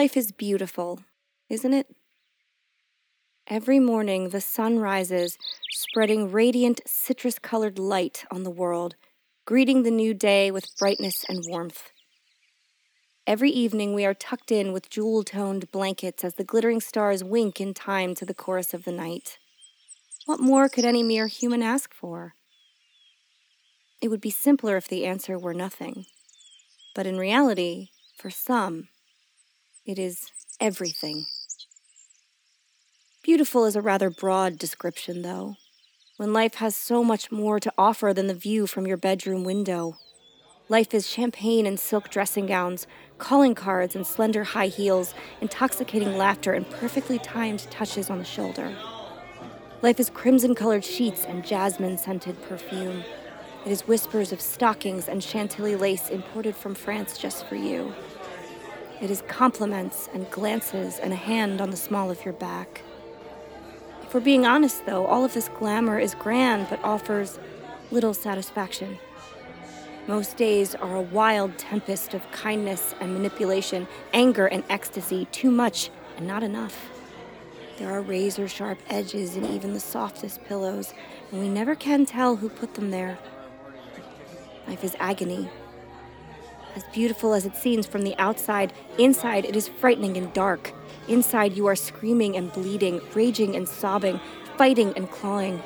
life is beautiful, isn't it? Every morning, the sun rises, spreading radiant citrus colored light on the world, greeting the new day with brightness and warmth. Every evening, we are tucked in with jewel toned blankets as the glittering stars wink in time to the chorus of the night. What more could any mere human ask for? It would be simpler if the answer were nothing. But in reality, for some, it is everything. Beautiful is a rather broad description, though, when life has so much more to offer than the view from your bedroom window. Life is champagne and silk dressing gowns, calling cards and slender high heels, intoxicating laughter and perfectly timed touches on the shoulder. Life is crimson colored sheets and jasmine scented perfume. It is whispers of stockings and chantilly lace imported from France just for you. It is compliments and glances and a hand on the small of your back. If we're being honest, though, all of this glamour is grand but offers little satisfaction. Most days are a wild tempest of kindness and manipulation, anger and ecstasy, too much and not enough. There are razor sharp edges in even the softest pillows, and we never can tell who put them there. Life is agony. As beautiful as it seems from the outside, inside it is frightening and dark. Inside you are screaming and bleeding, raging and sobbing, fighting and clawing.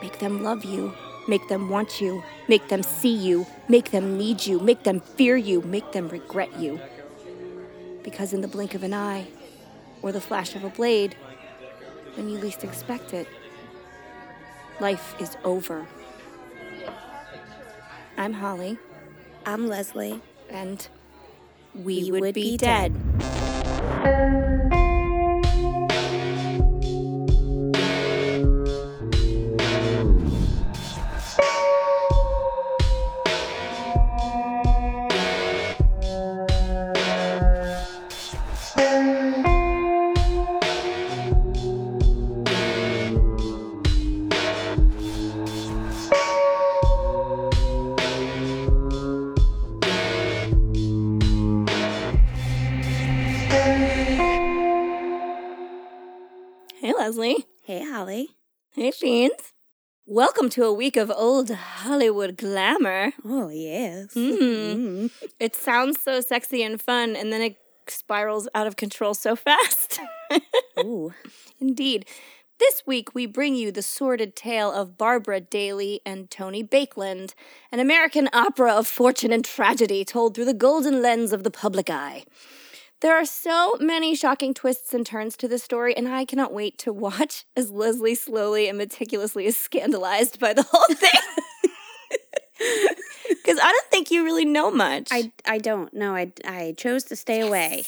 Make them love you. Make them want you. Make them see you. Make them need you. Make them fear you. Make them regret you. Because in the blink of an eye, or the flash of a blade, when you least expect it, life is over. I'm Holly, I'm Leslie. And we, We would, would be, be dead. Hey, Leslie. Hey, Holly. Hey, Fiends. Welcome to a week of old Hollywood glamour. Oh, yes. Mm. Mm. It sounds so sexy and fun, and then it spirals out of control so fast. Ooh. Indeed. This week, we bring you the sordid tale of Barbara Daly and Tony Baekeland, an American opera of fortune and tragedy told through the golden lens of the public eye. There are so many shocking twists and turns to this story, and I cannot wait to watch as Leslie slowly and meticulously is scandalized by the whole thing. Because I don't think you really know much. I, I don't know. I, I chose to stay away.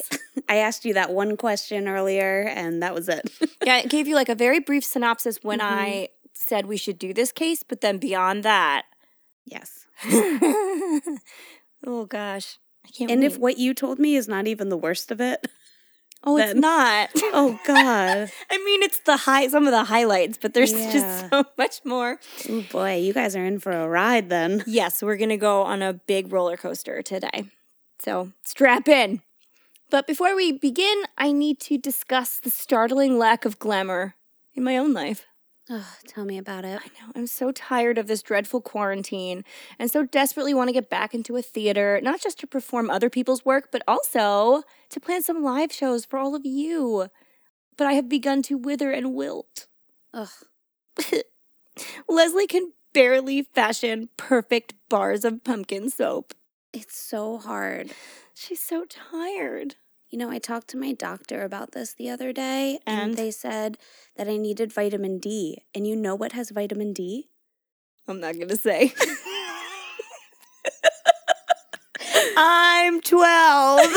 I asked you that one question earlier, and that was it. yeah, it gave you like a very brief synopsis when I mm-hmm. said we should do this case, but then beyond that, yes. oh gosh, I can't. And if what you told me is not even the worst of it, oh, it's not. oh, God. I mean, it's the high, some of the highlights, but there's Yeah. just so much more. oh, boy. You guys are in for a ride then. Yes, we're gonna go on a big roller coaster today, so strap in. But before we begin, I need to discuss the startling lack of glamour in my own life. Oh, tell me about it. I know. I'm so tired of this dreadful quarantine and so desperately want to get back into a theater, not just to perform other people's work, but also to plan some live shows for all of you. But I have begun to wither and wilt. Ugh. Leslie can barely fashion perfect bars of pumpkin soap. It's so hard. She's so tired. You know, I talked to my doctor about this the other day, and, And? they said that I needed vitamin D. And you know what has vitamin D? I'm not going to say. I'm 12.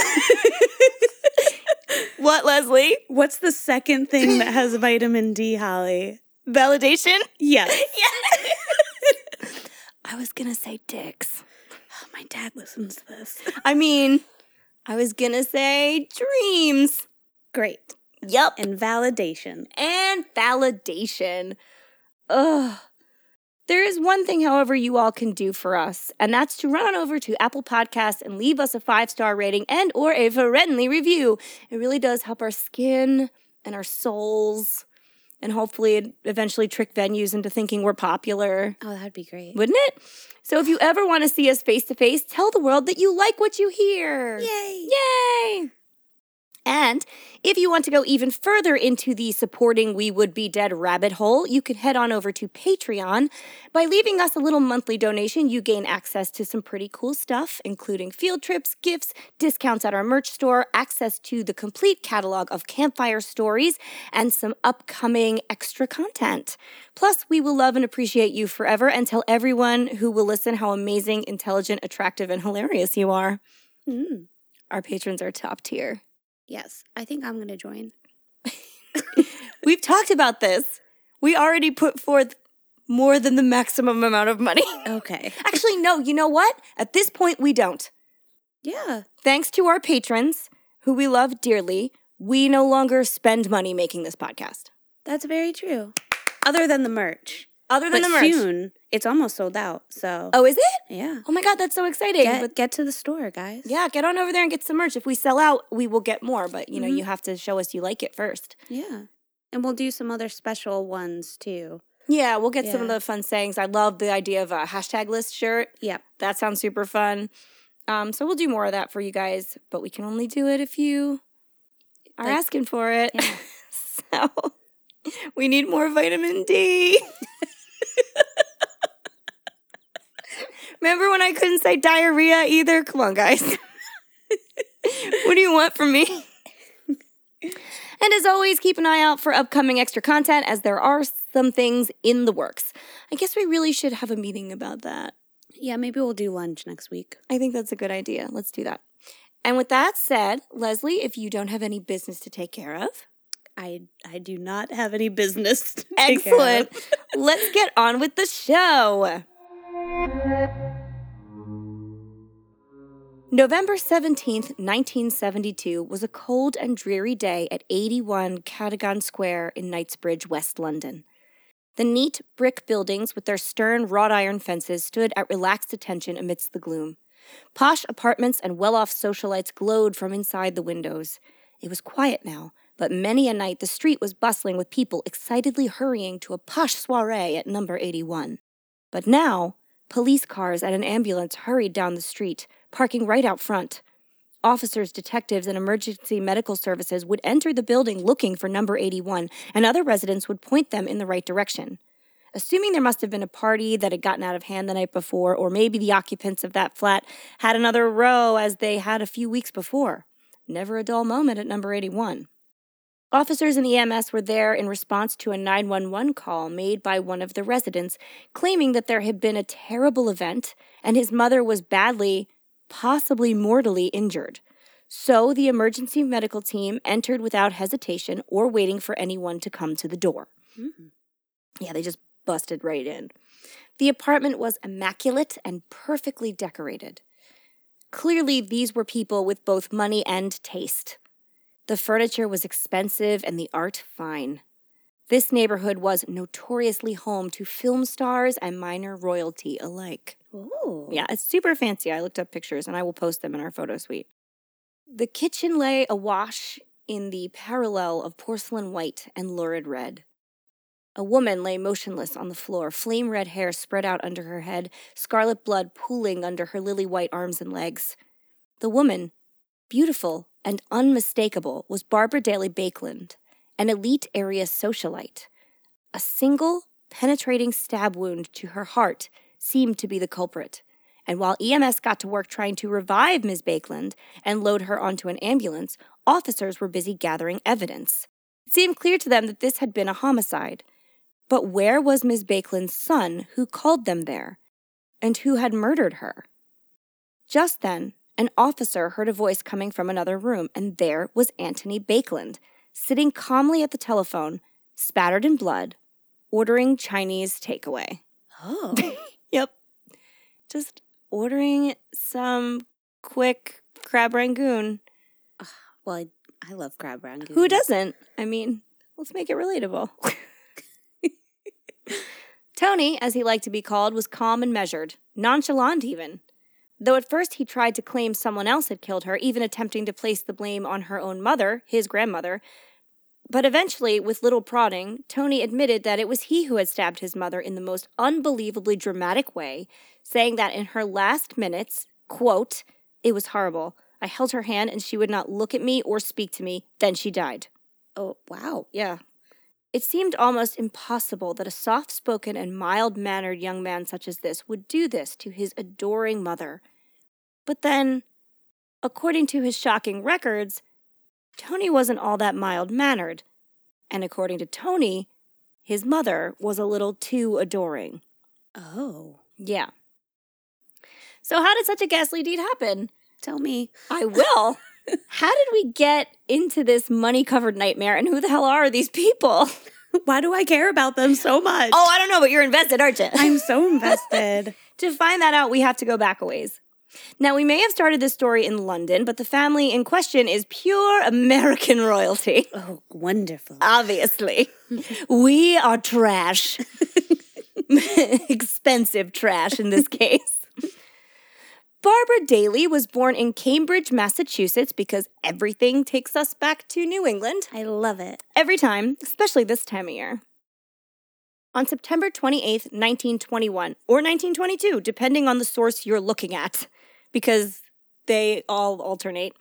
what, Leslie? What's the second thing that has vitamin D, Holly? Validation? Yes. Yeah. I was gonna say dicks. Oh, my dad listens to this. I mean, I was gonna say dreams. Great. Yep. And validation. And validation. Ugh. There is one thing, however, you all can do for us, and that's to run on over to Apple Podcasts and leave us a five-star rating and or a friendly review. It really does help our skin and our souls, and hopefully eventually trick venues into thinking we're popular. Oh, that'd be great. Wouldn't it? So if you ever want to see us face to face, tell the world that you like what you hear. Yay! Yay! And if you want to go even further into the supporting We Would Be Dead rabbit hole, you can head on over to Patreon. By leaving us a little monthly donation, you gain access to some pretty cool stuff, including field trips, gifts, discounts at our merch store, access to the complete catalog of campfire stories, and some upcoming extra content. Plus, we will love and appreciate you forever and tell everyone who will listen how amazing, intelligent, attractive, and hilarious you are. Mm. Our patrons are top tier. Yes, I think I'm going to join. We've talked about this. We already put forth more than the maximum amount of money. Okay. Actually, no, you know what? At this point, we don't. Yeah. Thanks to our patrons, who we love dearly, we no longer spend money making this podcast. That's very true. Other than the merch. Other than But the merch. soon, it's almost sold out. So, Oh, is it? yeah. Oh my God, that's so exciting. Get, but get to the store, guys. yeah, get on over there and get some merch. If we sell out, we will get more, but you know, Mhm. you have to show us you like it first. Yeah. And we'll do some other special ones too. Yeah, we'll get some of the fun sayings. I love the idea of a hashtag list shirt. Yeah. That sounds super fun. Um, so we'll do more of that for you guys, but we can only do it if you are Like- asking for it. Yeah. so we need more vitamin D. Remember when I couldn't say diarrhea either? Come on, guys. what do you want from me? And as always, keep an eye out for upcoming extra content as there are some things in the works. I guess we really should have a meeting about that. Yeah, maybe we'll do lunch next week. I think that's a good idea. Let's do that. And with that said, Leslie, if you don't have any business to take care of, I I do not have any business. to take care excellent. Let's get on with the show. November 17th, 1972 was a cold and dreary day at 81 Cadogan Square in Knightsbridge, West London. The neat brick buildings with their stern wrought iron fences stood at relaxed attention amidst the gloom. Posh apartments and well off socialites glowed from inside the windows. It was quiet now, but many a night the street was bustling with people excitedly hurrying to a posh soiree at number 81. But now, police cars and an ambulance hurried down the street, parking right out front. Officers, detectives, and emergency medical services would enter the building looking for number 81, and other residents would point them in the right direction. Assuming there must have been a party that had gotten out of hand the night before, or maybe the occupants of that flat had another row as they had a few weeks before. Never a dull moment at number 81. Officers in EMS were there in response to a 911 call made by one of the residents claiming that there had been a terrible event and his mother was badly, possibly mortally injured. So the emergency medical team entered without hesitation or waiting for anyone to come to the door. Mm. Yeah, they just busted right in. The apartment was immaculate and perfectly decorated. Clearly, these were people with both money and taste. The furniture was expensive and the art fine. This neighborhood was notoriously home to film stars and minor royalty alike. Oh. Yeah, it's super fancy. I looked up pictures and I will post them in our photo suite. The kitchen lay awash in the parallel of porcelain white and lurid red. A woman lay motionless on the floor, flame red hair spread out under her head, scarlet blood pooling under her lily white arms and legs. The woman, beautiful and unmistakable, was Barbara Daly Baekeland, an elite area socialite. A single, penetrating stab wound to her heart seemed to be the culprit. And while EMS got to work trying to revive Ms. Baekeland and load her onto an ambulance, officers were busy gathering evidence. It seemed clear to them that this had been a homicide. But where was Ms. Baekeland's son who called them there? And who had murdered her? Just then, an officer heard a voice coming from another room, and there was Antony Baekeland, sitting calmly at the telephone, spattered in blood, ordering Chinese takeaway. Oh. Yep. Just ordering some quick crab rangoon. well, I, I love crab rangoon. Who doesn't? I mean, let's make it relatable. Tony, as he liked to be called, was calm and measured, nonchalant even. Though at first he tried to claim someone else had killed her, even attempting to place the blame on her own mother, his grandmother. But eventually, with little prodding, Tony admitted that it was he who had stabbed his mother in the most unbelievably dramatic way, saying that in her last minutes, quote, it was horrible. I held her hand and she would not look at me or speak to me. Then she died. Oh, wow. Yeah. It seemed almost impossible that a soft spoken and mild mannered young man such as this would do this to his adoring mother. But then, according to his shocking records, Tony wasn't all that mild mannered. And according to Tony, his mother was a little too adoring. Oh. Yeah. So, how did such a ghastly deed happen? Tell me. I will. how did we get into this money covered nightmare and who the hell are these people? Why do I care about them so much? Oh, I don't know, but you're invested, aren't you? I'm so invested. to find that out, we have to go back a ways. Now, we may have started this story in London, but the family in question is pure American royalty. oh, wonderful. Obviously. we are trash. Expensive trash in this case. Barbara Daly was born in Cambridge, Massachusetts, because everything takes us back to New England. I love it. Every time, especially this time of year. On September 28th, 1921, or 1922, depending on the source you're looking at, because they all alternate,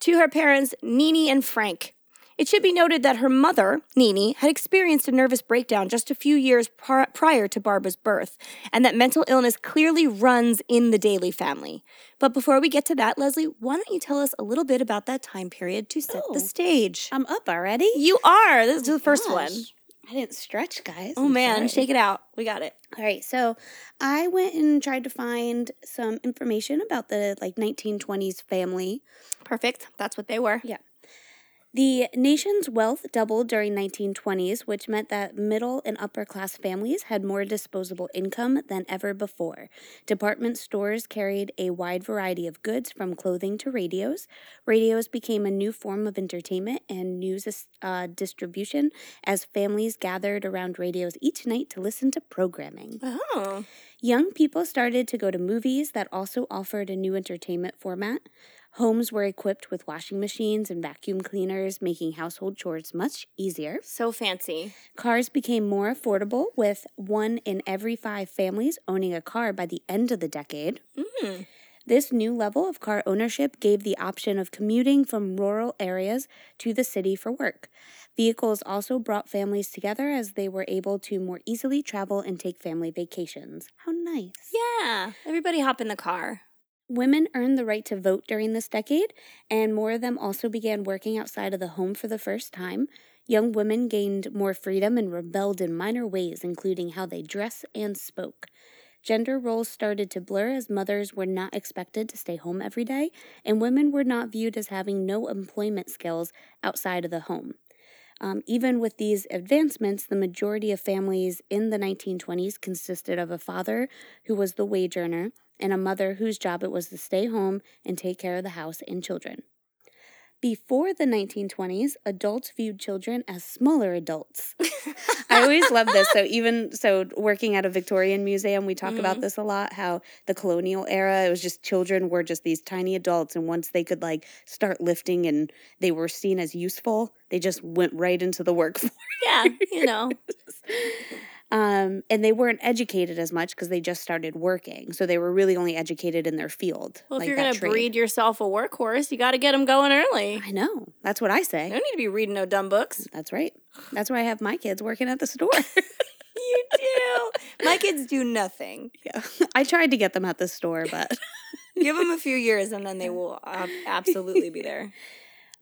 to her parents, Nini and Frank. It should be noted that her mother, Nini, had experienced a nervous breakdown just a few years par- prior to Barbara's birth, and that mental illness clearly runs in the Daly family. But before we get to that, Leslie, why don't you tell us a little bit about that time period to set Oh. the stage? I'm up already. You are. This is the oh first Gosh. one. I didn't stretch, guys. Oh I'm man, sorry. shake it out. We got it. All right, so I went and tried to find some information about the like 1920s family. Perfect. That's what they were. The nation's wealth doubled during 1920s, which meant that middle and upper class families had more disposable income than ever before. Department stores carried a wide variety of goods from clothing to radios. Radios became a new form of entertainment and news uh, distribution as families gathered around radios each night to listen to programming. Oh. Young people started to go to movies that also offered a new entertainment format. Homes were equipped with washing machines and vacuum cleaners, making household chores much easier. So fancy. Cars became more affordable, with one in every five families owning a car by the end of the decade. Mm. This new level of car ownership gave the option of commuting from rural areas to the city for work. Vehicles also brought families together as they were able to more easily travel and take family vacations. How nice. Yeah. Everybody hop in the car. Women earned the right to vote during this decade, and more of them also began working outside of the home for the first time. Young women gained more freedom and rebelled in minor ways, including how they dress and spoke. Gender roles started to blur as mothers were not expected to stay home every day, and women were not viewed as having no employment skills outside of the home. Um, even with these advancements, the majority of families in the 1920s consisted of a father who was the wage earner and a mother whose job it was to stay home and take care of the house and children. Before the 1920s, adults viewed children as smaller adults. I always love this. So even so working at a Victorian museum, we talk about mm-hmm. this a lot how the colonial era, it was just children were just these tiny adults and once they could like start lifting and they were seen as useful, they just went right into the workforce. Yeah, you know. Um, and they weren't educated as much because they just started working. So they were really only educated in their field. Well, if you're going to breed yourself a workhorse, you got to get them going early. I know. That's what I say. You don't need to be reading no dumb books. That's right. That's why I have my kids working at the store. You do. My kids do nothing. yeah. I tried to get them at the store, but Give them a few years and then they will absolutely be there.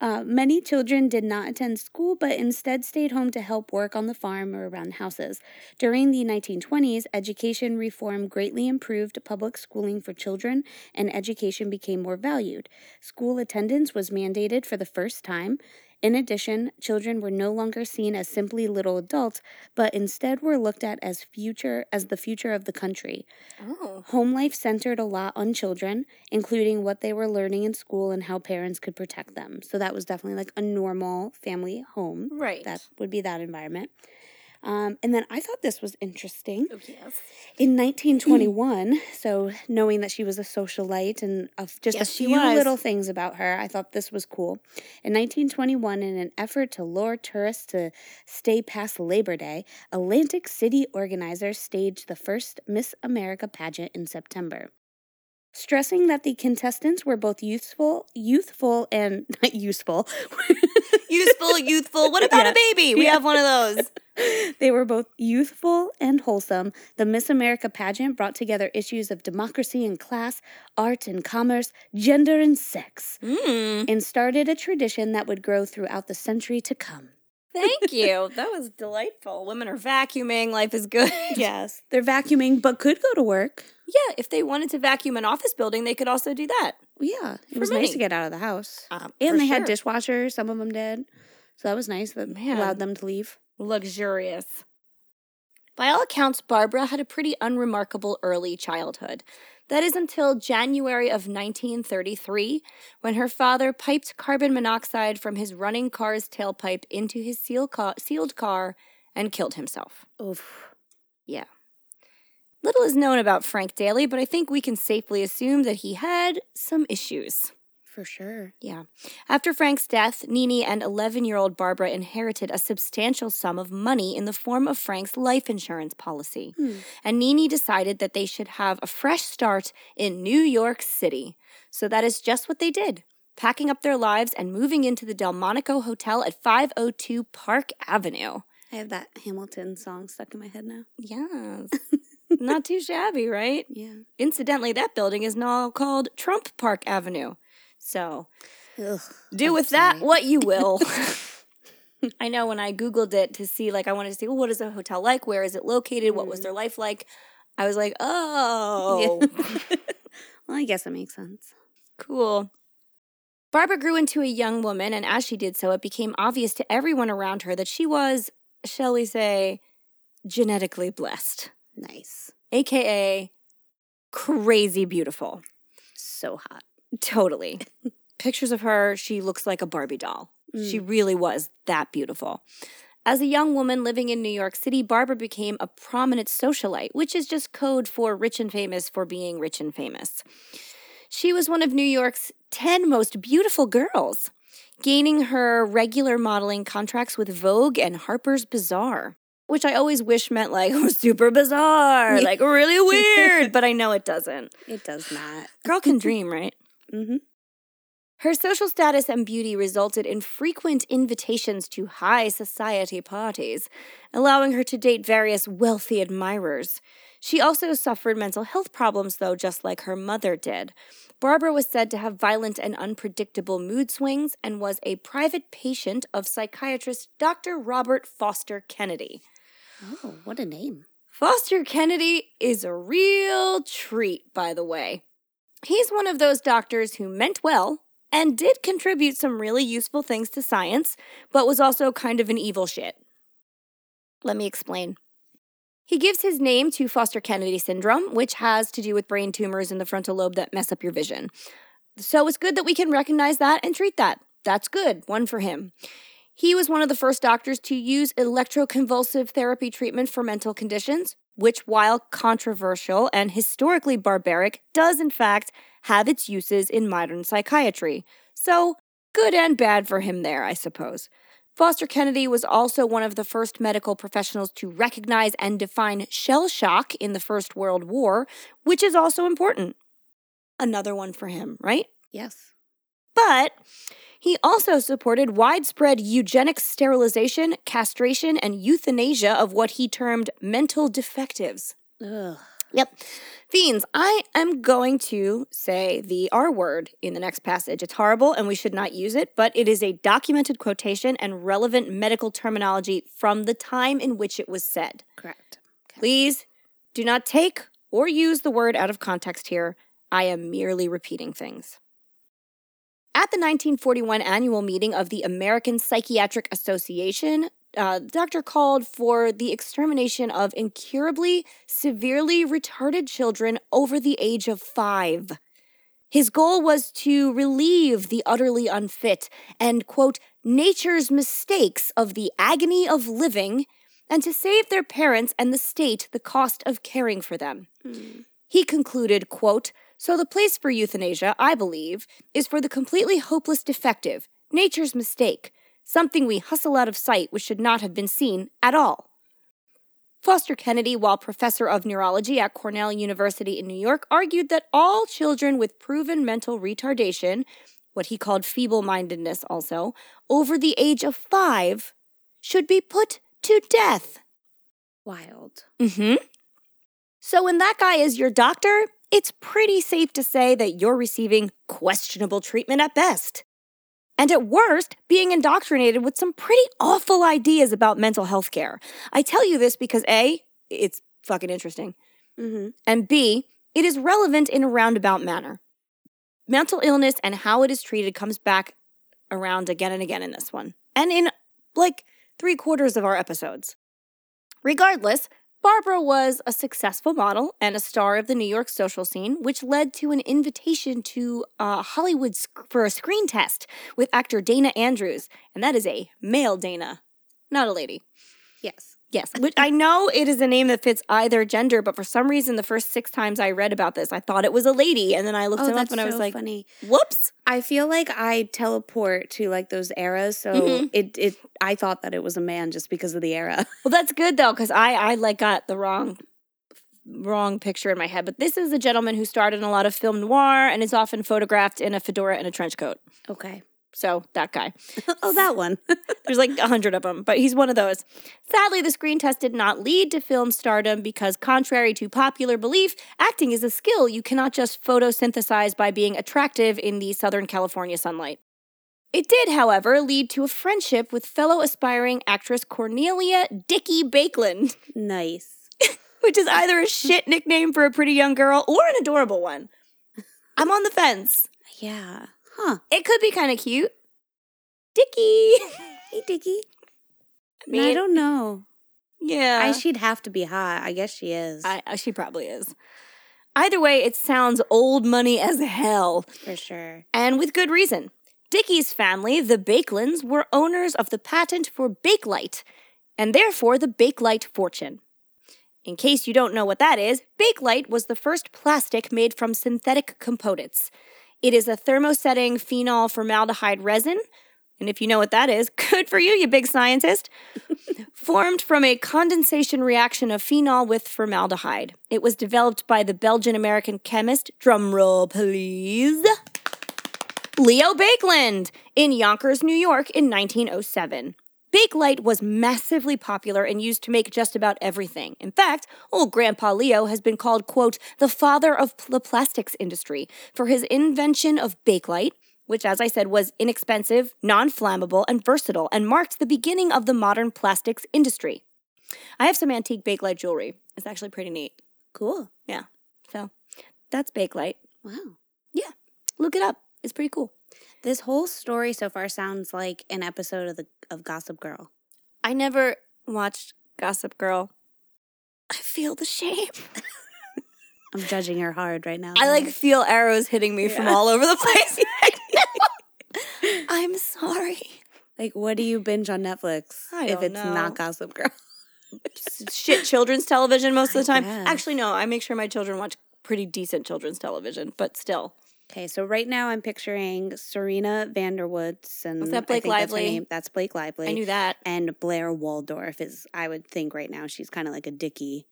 Uh, many children did not attend school, but instead stayed home to help work on the farm or around houses. During the 1920s, education reform greatly improved public schooling for children, and education became more valued. School attendance was mandated for the first time. In addition, children were no longer seen as simply little adults, but instead were looked at as future as the future of the country. Oh. Home life centered a lot on children, including what they were learning in school and how parents could protect them. So that was definitely like a normal family home. Right. That would be that environment. Um, and then I thought this was interesting. Oh, yes. In 1921, so knowing that she was a socialite and of just Yes, a few little things about her, I thought this was cool. In 1921, in an effort to lure tourists to stay past Labor Day, Atlantic City organizers staged the first Miss America pageant in September. Stressing that the contestants were both youthful, youthful and not useful. Useful, youthful. What about Yeah. a baby? We Yeah. have one of those. They were both youthful and wholesome. The Miss America pageant brought together issues of democracy and class, art and commerce, gender and sex, Mm, and started a tradition that would grow throughout the century to come. Thank you. That was delightful. Women are vacuuming. Life is good. Yes, they're vacuuming, but could go to work. Yeah, if they wanted to vacuum an office building, they could also do that. Yeah, it was nice to get out of the house. Um, And they had dishwashers, some of them did. So that was nice that Man. allowed them to leave. luxurious. By all accounts, Barbara had a pretty unremarkable early childhood. That is until January of 1933, when her father piped carbon monoxide from his running car's tailpipe into his seal ca- sealed car and killed himself. Oof. Yeah. Little is known about Frank Daly, but I think we can safely assume that he had some issues. For sure. Yeah. After Frank's death, Nini and 11 year old Barbara inherited a substantial sum of money in the form of Frank's life insurance policy. Hmm. And Nini decided that they should have a fresh start in New York City. So that is just what they did, packing up their lives and moving into the Delmonico Hotel at 502 Park Avenue. I have that Hamilton song stuck in my head now. Yes. Not too shabby, right? Yeah. Incidentally, that building is now called Trump Park Avenue. So Ugh. do I'm with that what you will. I know when I Googled it to see, like, I wanted to see, well, what is a hotel like? Where is it located? What was Mm. their life like? I was like, oh, well, I guess it makes sense. cool. Barbara grew into a young woman, and as she did so, it became obvious to everyone around her that she was, shall we say, genetically blessed, Nice. aka crazy beautiful. So hot. Totally. Pictures of her, she looks like a Barbie doll. She mm. really was that beautiful. As a young woman living in New York City, Barbara became a prominent socialite, which is just code for rich and famous for being rich and famous. She was one of New York's 10 most beautiful girls, gaining her regular modeling contracts with Vogue and Harper's Bazaar, which I always wish meant like oh, super bizarre, like really weird, but I know it doesn't. It does not. Girl can dream, right? Mm-hmm. Her social status and beauty resulted in frequent invitations to high society parties, allowing her to date various wealthy admirers. She also suffered mental health problems, though, just like her mother did. Barbara was said to have violent and unpredictable mood swings and was a private patient of psychiatrist Dr. Robert Foster Kennedy. Oh, what a name. Foster Kennedy is a real treat, by the way. He's one of those doctors who meant well and did contribute some really useful things to science, but was also kind of an evil shit. Let me explain. He gives his name to Foster Kennedy syndrome, which has to do with brain tumors in the frontal lobe that mess up your vision. So it's good that we can recognize that and treat that. That's good. One for him. He was one of the first doctors to use electroconvulsive therapy treatment for mental conditions, which, while controversial and historically barbaric, does in fact have its uses in modern psychiatry. So, good and bad for him there, I suppose. Foster Kennedy was also one of the first medical professionals to recognize and define shell shock in the First World War, which is also important. Another one for him, right? Yes. But he also supported widespread eugenic sterilization, castration, and euthanasia of what he termed mental defectives. Ugh. Yep. Fiends, I am going to say the R word in the next passage. It's horrible and we should not use it, but it is a documented quotation and relevant medical terminology from the time in which it was said. Correct. Please do not take or use the word out of context here. I am merely repeating things. At the 1941 annual meeting of the American Psychiatric Association, uh, the doctor called for the extermination of incurably, severely retarded children over the age of five. His goal was to relieve the utterly unfit and, quote, nature's mistakes of the agony of living and to save their parents and the state the cost of caring for them. Mm. He concluded, quote, So the place for euthanasia, I believe, is for the completely hopeless defective, nature's mistake, something we hustle out of sight which should not have been seen at all. Foster Kennedy, while professor of neurology at Cornell University in New York, argued that all children with proven mental retardation, what he called feeble mindedness also, over the age of five, should be put to death. Wild. Mm-hmm. So when that guy is your doctor, it's pretty safe to say that you're receiving questionable treatment at best. And at worst, being indoctrinated with some pretty awful ideas about mental health care. I tell you this because A, it's fucking interesting, Mm-hmm. and B, it is relevant in a roundabout manner. Mental illness and how it is treated comes back around again and again in this one, and in like three quarters of our episodes. Regardless, Barbara was a successful model and a star of the New York social scene, which led to an invitation to uh, Hollywood for a screen test with actor Dana Andrews, and that is a male Dana, not a lady. Yes. Yes, which I know it is a name that fits either gender, but for some reason, the first six times I read about this, I thought it was a lady, and then I looked Oh, him up and I was like, funny. "Whoops!" I feel like I teleport to like those eras, so Mhm. it it I thought that it was a man just because of the era. Well, that's good though, because I I like got the wrong wrong picture in my head. But this is a gentleman who starred in a lot of film noir and is often photographed in a fedora and a trench coat. Okay. So that guy. oh, that one. There's like a hundred of them, but he's one of those. Sadly, the screen test did not lead to film stardom because, contrary to popular belief, acting is a skill you cannot just photosynthesize by being attractive in the Southern California sunlight. It did, however, lead to a friendship with fellow aspiring actress Cornelia Dickey Baekeland, nice. which is either a shit nickname for a pretty young girl or an adorable one. I'm on the fence. Yeah. Huh. It could be kind of cute. Dicky. Hey, Dickie. I, mean- I don't know. yeah. I she'd have to be hot. I guess she is. I, uh, she probably is. Either way, it sounds old money as hell, for sure. and with good reason. Dickey's family, the Baekelands, were owners of the patent for Bakelite, and therefore the Bakelite fortune. In case you don't know what that is, Bakelite was the first plastic made from synthetic components. It is a thermosetting phenol formaldehyde resin, and if you know what that is, good for you, you big scientist. Formed from a condensation reaction of phenol with formaldehyde. It was developed by the Belgian American chemist, drumroll please, Leo Baekeland in Yonkers, New York in 1907. Bakelite was massively popular and used to make just about everything. In fact, old Grandpa Leo has been called, quote, the father of the plastics industry for his invention of Bakelite, which, as I said, was inexpensive, non flammable, and versatile, and marked the beginning of the modern plastics industry. I have some antique Bakelite jewelry. It's actually pretty neat. Cool. Yeah. So that's Bakelite. Wow. Yeah. Look it up. It's pretty cool. This whole story so far sounds like an episode of the of Gossip Girl. I never watched Gossip Girl. I feel the shame. I'm judging her hard right now. I like feel arrows hitting me from all over the place. I'm sorry. like what do you binge on Netflix if it's know. not Gossip Girl? Shit children's television most of the time. Actually, no, I make sure my children watch pretty decent children's television, but still. Okay, so right now I'm picturing Serena Vanderwoods and Was that Blake think that's Lively? That's Blake Lively. I knew that. and Blair Waldorf is I would think right now she's kind of like a Dicky.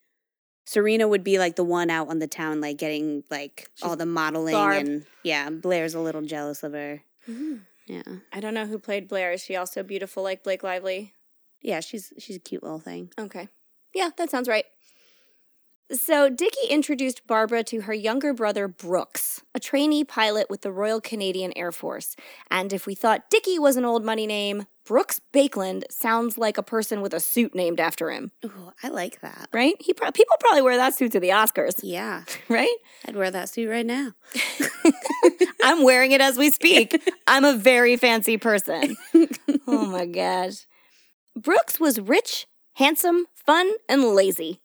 Serena would be like the one out on the town, like getting like all the modeling garb. and yeah. Blair's a little jealous of her. Mm-hmm. Yeah, I don't know who played Blair. Is she also beautiful like Blake Lively? yeah. She's she's a cute little thing. Okay. Yeah, that sounds right. So, Dickie introduced Barbara to her younger brother, Brooks, a trainee pilot with the Royal Canadian Air Force. And if we thought Dickie was an old money name, Brooks Baekeland sounds like a person with a suit named after him, Ooh, I like that. right? He pro- people probably wear that suit to the Oscars, Yeah, right? I'd wear that suit right now. I'm wearing it as we speak. I'm a very fancy person. oh my gosh. Brooks was rich, handsome, fun, and lazy.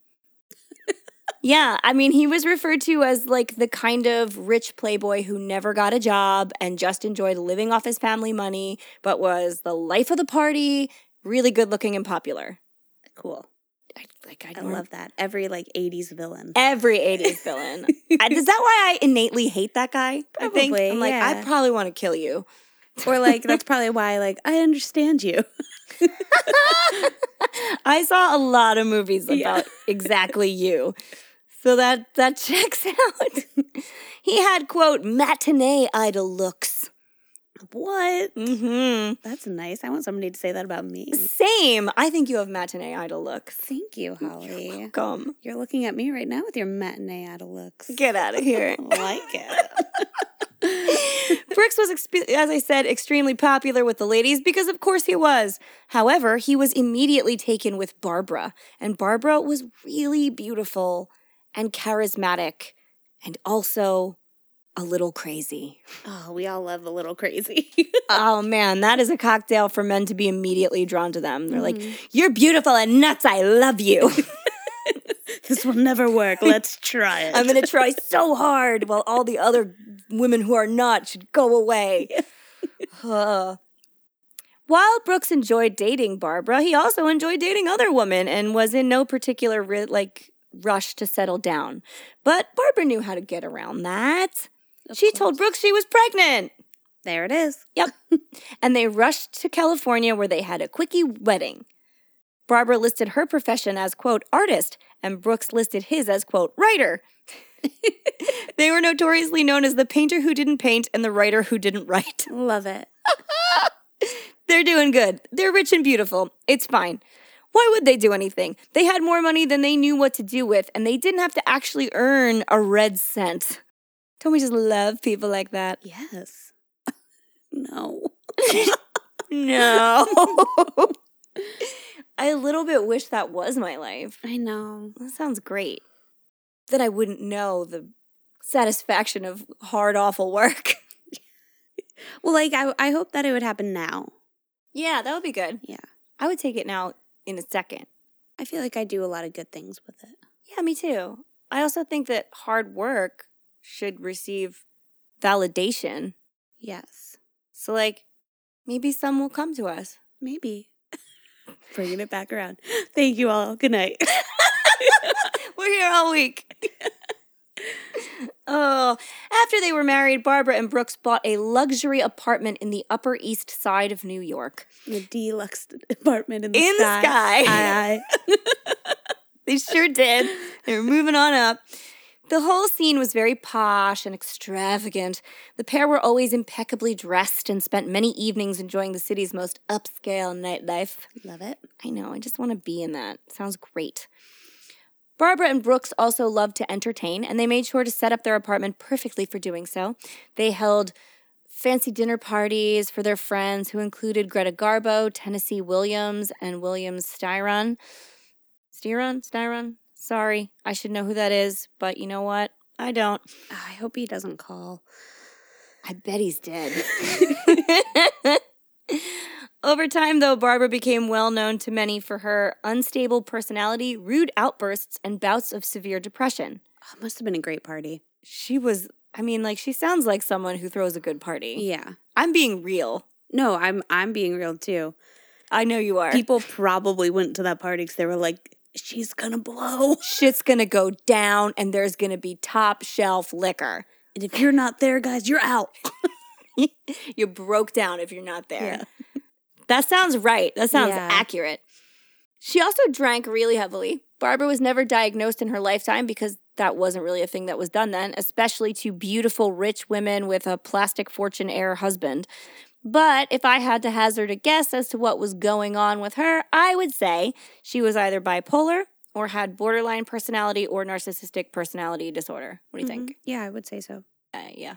Yeah, I mean, he was referred to as like the kind of rich playboy who never got a job and just enjoyed living off his family money, but was the life of the party, really good looking and popular. Cool. I like I, I love that. Every like 80s villain. every 80s villain. I, is that why I innately hate that guy? I think Probably, I'm like I probably want to kill you. or like that's probably why like I understand you. I saw a lot of movies about Yeah. exactly you. So that that checks out. he had quote matinee idol looks. What? Mhm. That's nice. I want somebody to say that about me. Same. I think you have matinee idol looks. Thank you, Holly. Welcome. You're looking at me right now with your matinee idol looks. Get out of here. I like it. Brooks was, expe- as I said, extremely popular with the ladies because, of course, he was. However, he was immediately taken with Barbara, and Barbara was really beautiful and charismatic and also a little crazy. oh, we all love a little crazy. oh man, that is a cocktail for men to be immediately drawn to them. They're like, You're beautiful and nuts. I love you. this will never work. Let's try it. I'm going to try so hard while all the other women who are not should go away. Uh. While Brooks enjoyed dating Barbara, he also enjoyed dating other women and was in no particular like rush to settle down. But Barbara knew how to get around that. she told Brooks she was pregnant. there it is. Yep. and they rushed to California where they had a quickie wedding. Barbara listed her profession as, quote, artist, and Brooks listed his as, quote, writer. they were notoriously known as the painter who didn't paint and the writer who didn't write. Love it. They're doing good. They're rich and beautiful. It's fine. Why would they do anything? They had more money than they knew what to do with, and they didn't have to actually earn a red cent. Don't we just love people like that? Yes. no. No. I a little bit wish that was my life. I know. That sounds great. That I wouldn't know the satisfaction of hard, awful work. Well, like I, I hope that it would happen now. Yeah, that would be good. Yeah. I would take it now in a second. I feel like I do a lot of good things with it. Yeah, me too. I also think that hard work should receive validation. Yes. So, like, maybe some will come to us. Maybe. Bringing it back around. Thank you all. Good night. We're here all week. Oh, after they were married, Barbara and Brooks bought a luxury apartment in the Upper East Side of New York. the deluxe apartment in the In the sky. sky. Aye, aye. They sure did. They were moving on up. The whole scene was very posh and extravagant. The pair were always impeccably dressed and spent many evenings enjoying the city's most upscale nightlife. Love it. I know, I just want to be in that. Sounds great. Barbara and Brooks also loved to entertain, and they made sure to set up their apartment perfectly for doing so. They held fancy dinner parties for their friends, who included Greta Garbo, Tennessee Williams, and Williams Styron. Styron? Styron? Sorry, I should know who that is, but you know what? I don't. I hope he doesn't call. I bet he's dead. Over time, though, Barbara became well known to many for her unstable personality, rude outbursts, and bouts of severe depression. Oh, must have been a great party. She was, I mean, like, she sounds like someone who throws a good party. Yeah. I'm being real. No, I'm I'm being real too. I know you are. People probably went to that party because they were like, "She's gonna blow," Shit's gonna go down, and there's gonna be top shelf liquor. and if you're not there, guys, you're out. you broke down if you're not there. Yeah. That sounds right. That sounds Yeah. accurate. She also drank really heavily. Barbara was never diagnosed in her lifetime because that wasn't really a thing that was done then, especially to beautiful, rich women with a plastic fortune heir husband. But if I had to hazard a guess as to what was going on with her, I would say she was either bipolar or had borderline personality or narcissistic personality disorder. What do you think? Mhm. Yeah, I would say so. Uh, yeah.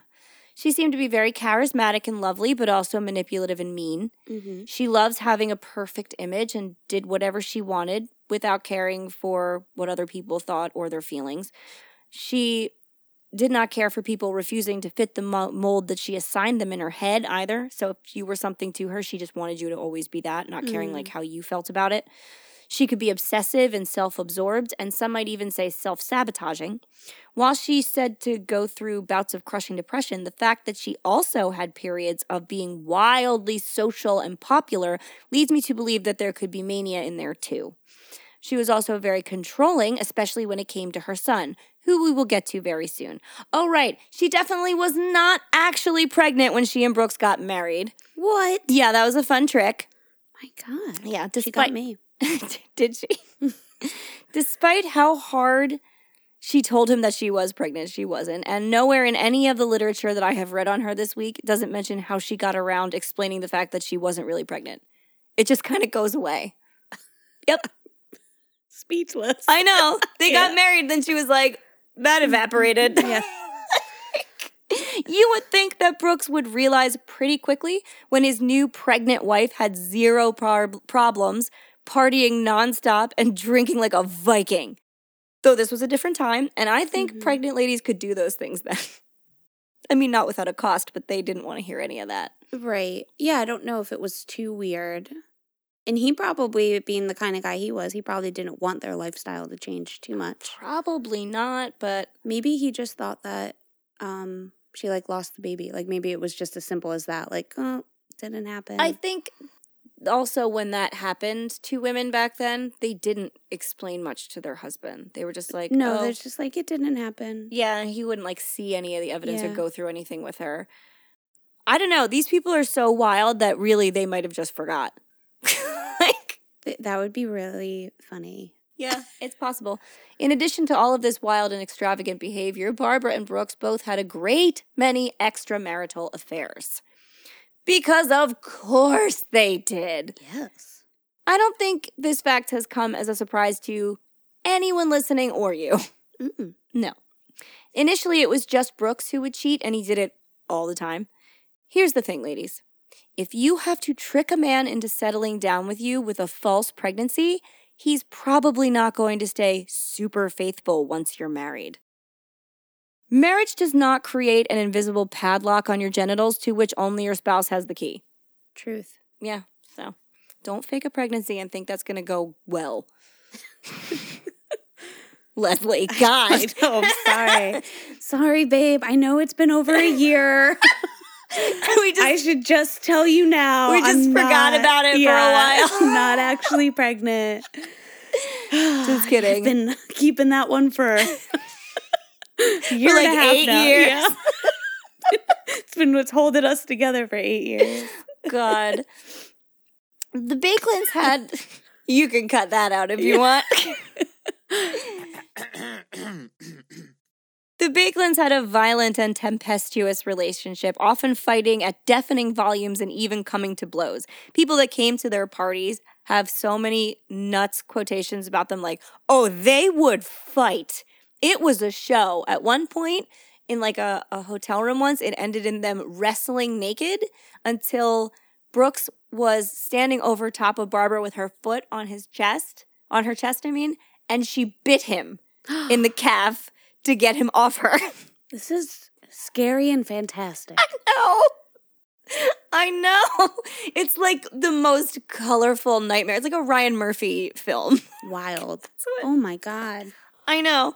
She seemed to be very charismatic and lovely, but also manipulative and mean. Mm-hmm. She loves having a perfect image and did whatever she wanted without caring for what other people thought or their feelings. She did not care for people refusing to fit the mold that she assigned them in her head either. So if you were something to her, she just wanted you to always be that, not caring Mm. like how you felt about it. She could be obsessive and self absorbed, and some might even say self sabotaging. While she said to go through bouts of crushing depression, the fact that she also had periods of being wildly social and popular leads me to believe that there could be mania in there too. She was also very controlling, especially when it came to her son, who we will get to very soon. Oh, right. She definitely was not actually pregnant when she and Brooks got married. What? Yeah, that was a fun trick. My God. Yeah, She got despite me. Did she? Despite how hard she told him that she was pregnant, she wasn't. And nowhere in any of the literature that I have read on her this week doesn't mention how she got around explaining the fact that she wasn't really pregnant. It just kind of goes away. Yep, Speechless. I know. They Yeah. got married, then she was like, that evaporated. Yeah. You would think that Brooks would realize pretty quickly when his new pregnant wife had zero prob- problems partying nonstop and drinking like a Viking. Though this was a different time, and I think Mhm. pregnant ladies could do those things then. I mean, not without a cost, but they didn't want to hear any of that. Right. Yeah, I don't know if it was too weird. And he probably, being the kind of guy he was, he probably didn't want their lifestyle to change too much. Probably not, but Maybe he just thought that um she like lost the baby. Like maybe it was just as simple as that. Like, oh, didn't happen. I think also when that happened to women back then, they didn't explain much to their husband. They were just like, no, "Oh, they're just like it didn't happen. Yeah, he wouldn't like see any of the evidence or go through anything with her. I don't know. These people are so wild that really they might have just forgot. like, Th- that would be really funny. yeah, it's possible. In addition to all of this wild and extravagant behavior, Barbara and Brooks both had a great many extramarital affairs. Because of course they did. Yes. I don't think this fact has come as a surprise to anyone listening or you. Mm-mm. No. Initially, it was just Brooks who would cheat, and he did it all the time. Here's the thing, ladies. If you have to trick a man into settling down with you with a false pregnancy, he's probably not going to stay super faithful once you're married. Marriage does not create an invisible padlock on your genitals to which only your spouse has the key. Truth. Yeah, so don't fake a pregnancy and think that's going to go well. Leslie, God. Oh, I'm sorry. sorry, babe. I know it's been over a year. we just I should just tell you now. We just I'm forgot not- about it for a while. I'm not actually pregnant. Just kidding. I've been keeping that one for year like and a half eight now. years. Yeah. it's been what's holding us together for eight years. God. The Baekelands had. You can cut that out if you want. The Baekelands had a violent and tempestuous relationship, often fighting at deafening volumes and even coming to blows. People that came to their parties have so many nuts quotations about them, like, oh, they would fight. It was a show. At one point, in like a, a hotel room once, it ended in them wrestling naked until Brooks was standing over top of Barbara with her foot on his chest, on her chest, I mean, and she bit him in the calf to get him off her. This is scary and fantastic. no. I know. It's like the most colorful nightmare. It's like a Ryan Murphy film. Wild. Oh my God. I know.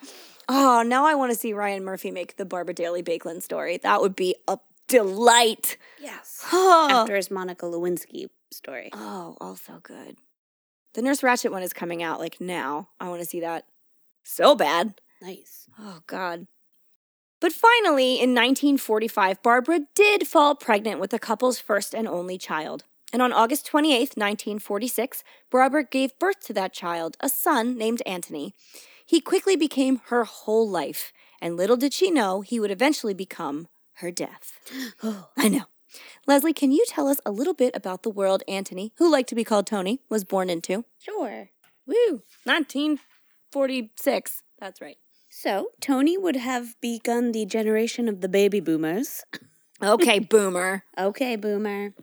Oh, now I want to see Ryan Murphy make the Barbara Daly Baekeland story. That would be a delight. Yes. Oh, After his Monica Lewinsky story. oh also good. The Nurse Ratched one is coming out like now. I want to see that so bad. Nice. Oh, God. But finally, in 1945, Barbara did fall pregnant with the couple's first and only child. And on August 28th, 1946, Barbara gave birth to that child, a son named Antony. He quickly became her whole life, and little did she know he would eventually become her death. Oh, I know. Leslie, can you tell us a little bit about the world Antony, who liked to be called Tony, was born into? sure. Woo! 1946. That's right. So, Tony would have begun the generation of the baby boomers. Okay, boomer. Okay, boomer.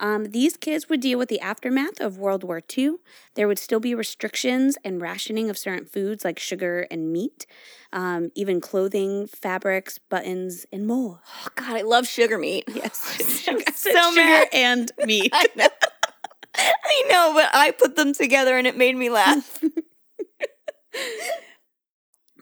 Um, these kids would deal with the aftermath of World War II. There would still be restrictions and rationing of certain foods like sugar and meat, um, even clothing, fabrics, buttons, and more. Oh, God, I love sugar meat. Yes, I'm so sugar and meat. I know. I know, but I put them together and it made me laugh.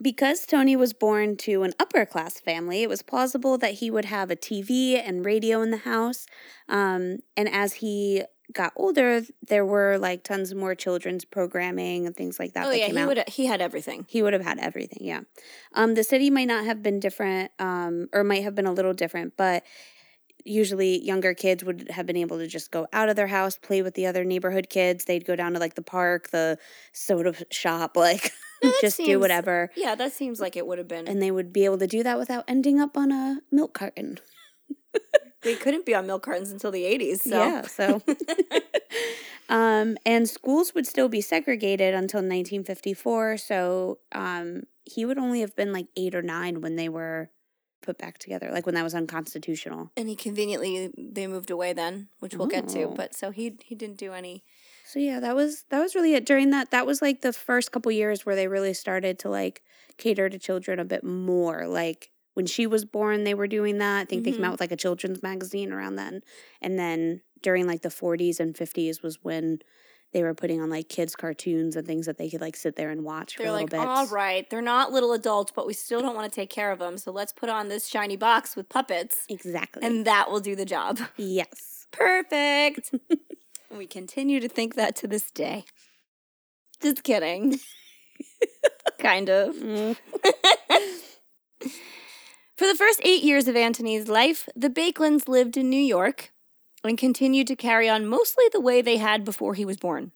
Because Tony was born to an upper class family, it was plausible that he would have a TV and radio in the house. Um, and as he got older, there were like tons more children's programming and things like that. Oh that yeah, came he out. would he had everything. He would have had everything, yeah. Um, the city might not have been different, um, or might have been a little different, but usually younger kids would have been able to just go out of their house, play with the other neighborhood kids. They'd go down to like the park, the soda shop, like just do whatever. Yeah, that seems like it would have been. And they would be able to do that without ending up on a milk carton. they couldn't be on milk cartons until the eighties. So Yeah, so um and schools would still be segregated until 1954, so um he would only have been like 8 or 9 when they were put back together, like when that was unconstitutional. and he conveniently they moved away then, which we'll get to. Oh. But so he he didn't do any. So yeah, that was that was really it. During that that was like the first couple years where they really started to like cater to children a bit more. Like when she was born, they were doing that. I think they came out mm-hmm. with like a children's magazine around then. And then during like the 40s and 50s was when they were putting on like kids cartoons and things that they could like sit there and watch They're for like, little bits. all right, they're not little adults, but we still don't want to take care of them. So let's put on this shiny box with puppets, Exactly. and that will do the job. yes. Perfect. We continue to think that to this day. Just kidding. kind of. Mm. For the first eight years of Antony's life, the Baekelands lived in New York and continued to carry on mostly the way they had before he was born.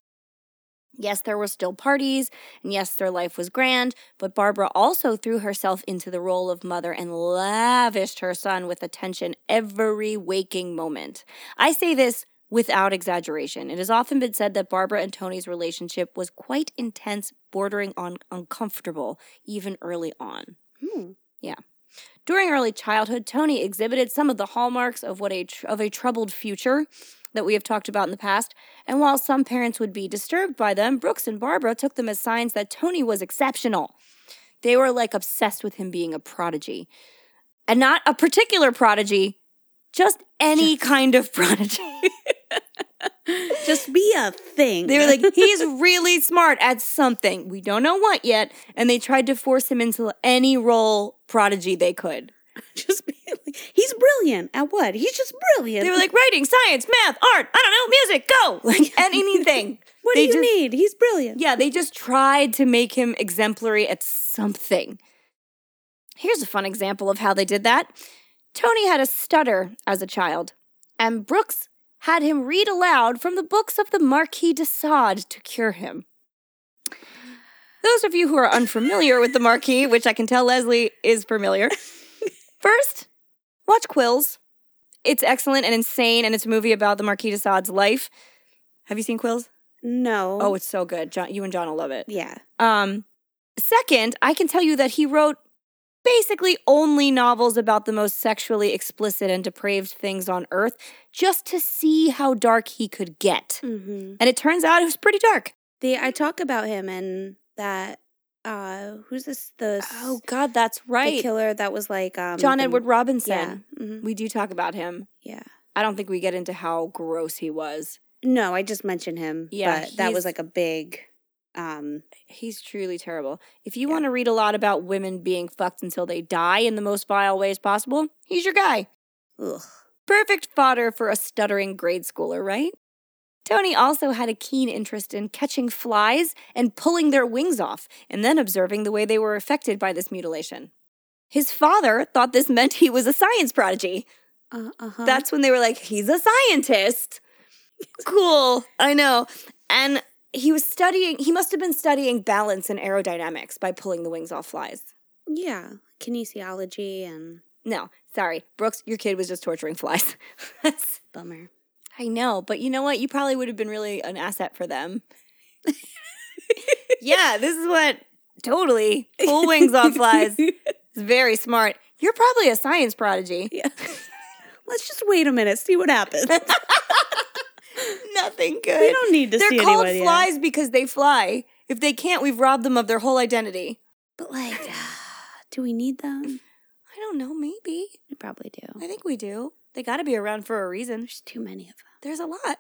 Yes, there were still parties, and yes, their life was grand, but Barbara also threw herself into the role of mother and lavished her son with attention every waking moment. I say this without exaggeration. It has often been said that Barbara and Tony's relationship was quite intense, bordering on uncomfortable, even early on. Hmm. During early childhood, Tony exhibited some of the hallmarks of what a tr- of a troubled future that we have talked about in the past. And while some parents would be disturbed by them, Brooks and Barbara took them as signs that Tony was exceptional. They were like obsessed with him being a prodigy. And not a particular prodigy, just any kind of prodigy. Just be a thing. They were like, he's really smart at something. We don't know what yet. And they tried to force him into any role prodigy they could. just be like, he's brilliant at what? He's just brilliant. They were like writing, science, math, art, I don't know, music, go. Like anything. what they do you just- need? He's brilliant. Yeah, they just tried to make him exemplary at something. Here's a fun example of how they did that. Tony had a stutter as a child, and Brooks had him read aloud from the books of the Marquis de Sade to cure him. Those of you who are unfamiliar with the Marquis, which I can tell Leslie is familiar, first, watch Quills. It's excellent and insane, and it's a movie about the Marquis de Sade's life. Have you seen Quills? No. Oh, it's so good. John, you and John will love it. yeah. Um, second, I can tell you that he wrote basically only novels about the most sexually explicit and depraved things on earth just to see how dark he could get. Mm-hmm. And it turns out it was pretty dark. The I talk about him and that. Uh, who's this? The Oh god, that's the right. killer that was like um John Edward Yeah. Robinson. mhm, We do talk about him. Yeah. I don't think we get into how gross he was. No, I just mentioned him. Yeah, but that was like a big. Um. He's truly terrible. If you Yeah. want to read a lot about women being fucked until they die in the most vile ways possible, he's your guy. Ugh. Perfect fodder for a stuttering grade schooler, right? Tony also had a keen interest in catching flies and pulling their wings off, and then observing the way they were affected by this mutilation. His father thought this meant he was a science prodigy. Uh huh. That's when they were like, he's a scientist. cool, I know. And he was studying, he must have been studying balance and aerodynamics by pulling the wings off flies. yeah kinesiology and No, sorry. Brooks, your kid was just torturing flies. That's bummer. I know, but you know what? You probably would have been really an asset for them. yeah, this is what totally pull wings off flies. It's very smart. You're probably a science prodigy. yeah. Let's just wait a minute, see what happens. Nothing good. we don't need to. They're see called flies because they fly. If they can't, we've robbed them of their whole identity. But like, do we need them? I don't know, maybe. We probably do. I think we do. They got to be around for a reason. There's too many of them. There's a lot.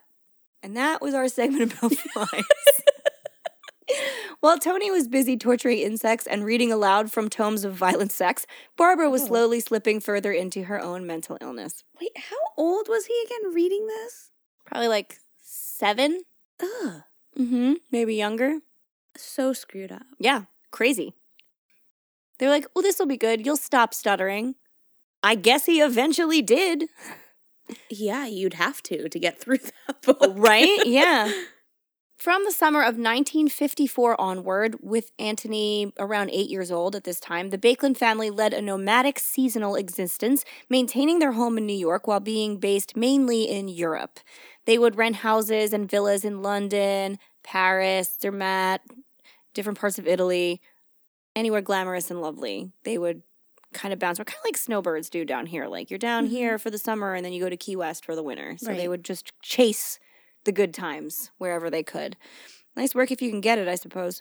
And that was our segment about flies. While Tony was busy torturing insects and reading aloud from tomes of violent sex, Barbara was Oh. slowly slipping further into her own mental illness. Wait, how old was he again reading this? Probably like seven. Ugh. Mm-hmm. Maybe younger. So screwed up. Yeah, crazy. They're like, well, this will be good. You'll stop stuttering. I guess he eventually did. Yeah, you'd have to to get through that book. Right? Yeah. From the summer of 1954 onward, with Antony around eight years old at this time, the Baekeland family led a nomadic seasonal existence, maintaining their home in New York while being based mainly in Europe. They would rent houses and villas in London, Paris, Zermatt, different parts of Italy, anywhere glamorous and lovely. They would kind of bounce, kind of like snowbirds do down here. Like you're down Mhm. here for the summer and then you go to Key West for the winter. So they would just chase the good times wherever they could. Nice work if you can get it, I suppose.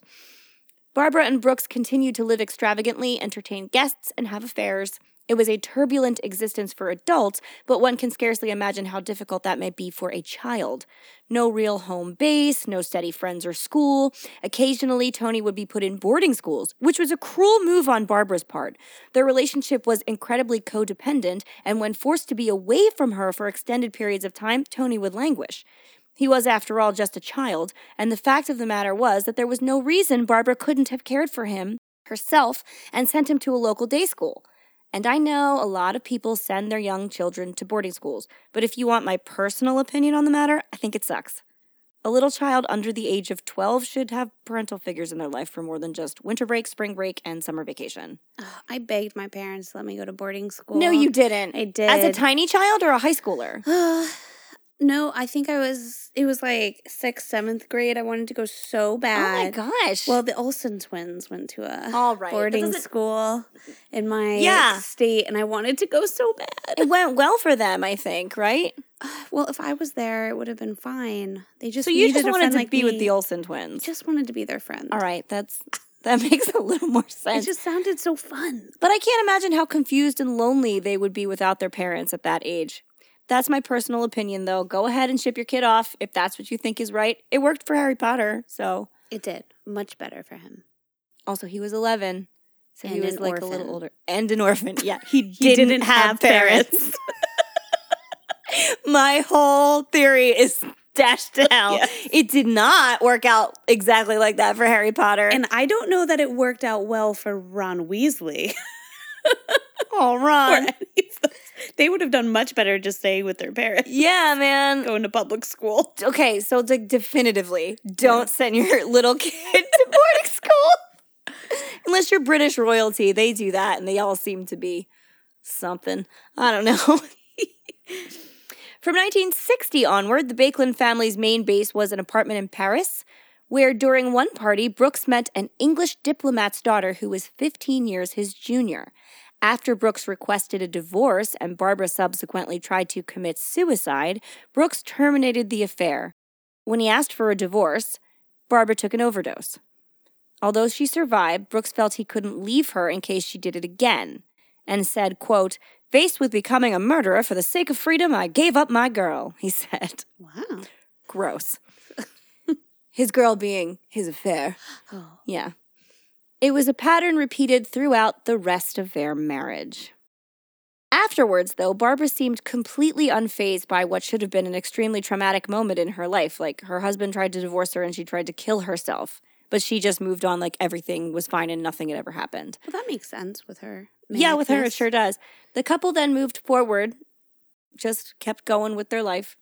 Barbara and Brooks continued to live extravagantly, entertain guests, and have affairs. It was a turbulent existence for adults, but one can scarcely imagine how difficult that might be for a child. No real home base, no steady friends or school. Occasionally, Tony would be put in boarding schools, which was a cruel move on Barbara's part. Their relationship was incredibly codependent, and when forced to be away from her for extended periods of time, Tony would languish. He was, after all, just a child, and the fact of the matter was that there was no reason Barbara couldn't have cared for him herself and sent him to a local day school. And I know a lot of people send their young children to boarding schools, but if you want my personal opinion on the matter, I think it sucks. A little child under the age of 12 should have parental figures in their life for more than just winter break, spring break, and summer vacation. Ugh, I begged my parents to let me go to boarding school. No, you didn't. I did. As a tiny child or a high schooler? no, I think I was. It was like sixth, seventh grade. I wanted to go so bad. Oh my gosh. Well, the Olsen twins went to a all right. Boarding school in my Yeah. state, and I wanted to go so bad. it went well for them, I think, right? Well, if I was there, it would have been fine. They just so you just wanted to like be with the Olsen twins. Just wanted to be their friend. All right, that's that makes a little more sense. It just sounded so fun. but I can't imagine how confused and lonely they would be without their parents at that age. That's my personal opinion, though. Go ahead and ship your kid off if that's what you think is right. It worked for Harry Potter, so It did much better for him. also he was eleven, so he was like a little older and an orphan. Yeah, he, He didn't, didn't have, have parents. my whole theory is dashed to hell. Yes. It did not work out exactly like that for Harry Potter. And I don't know that it worked out well for Ron Weasley. or Ron. any of those. They would have done much better just staying with their parents, Yeah, man. going to public school. Okay, so like definitively, don't send your little kid to boarding school. Unless you're British royalty, they do that and they all seem to be something. I don't know. From 1960 onward, the Baekeland family's main base was an apartment in Paris, where during one party, Brooks met an English diplomat's daughter who was 15 years his junior. After Brooks requested a divorce and Barbara subsequently tried to commit suicide, Brooks terminated the affair. When he asked for a divorce, Barbara took an overdose. Although she survived, Brooks felt he couldn't leave her in case she did it again and said, quote, Faced with becoming a murderer for the sake of freedom, I gave up my girl, he said. Wow. Gross. His girl being his affair. Oh. Yeah. It was a pattern repeated throughout the rest of their marriage. Afterwards, though, Barbara seemed completely unfazed by what should have been an extremely traumatic moment in her life. Like her husband tried to divorce her and she tried to kill herself, but she just moved on like everything was fine and nothing had ever happened. Well, that makes sense with her. Yeah, with her, it sure does. The couple then moved forward, just kept going with their life.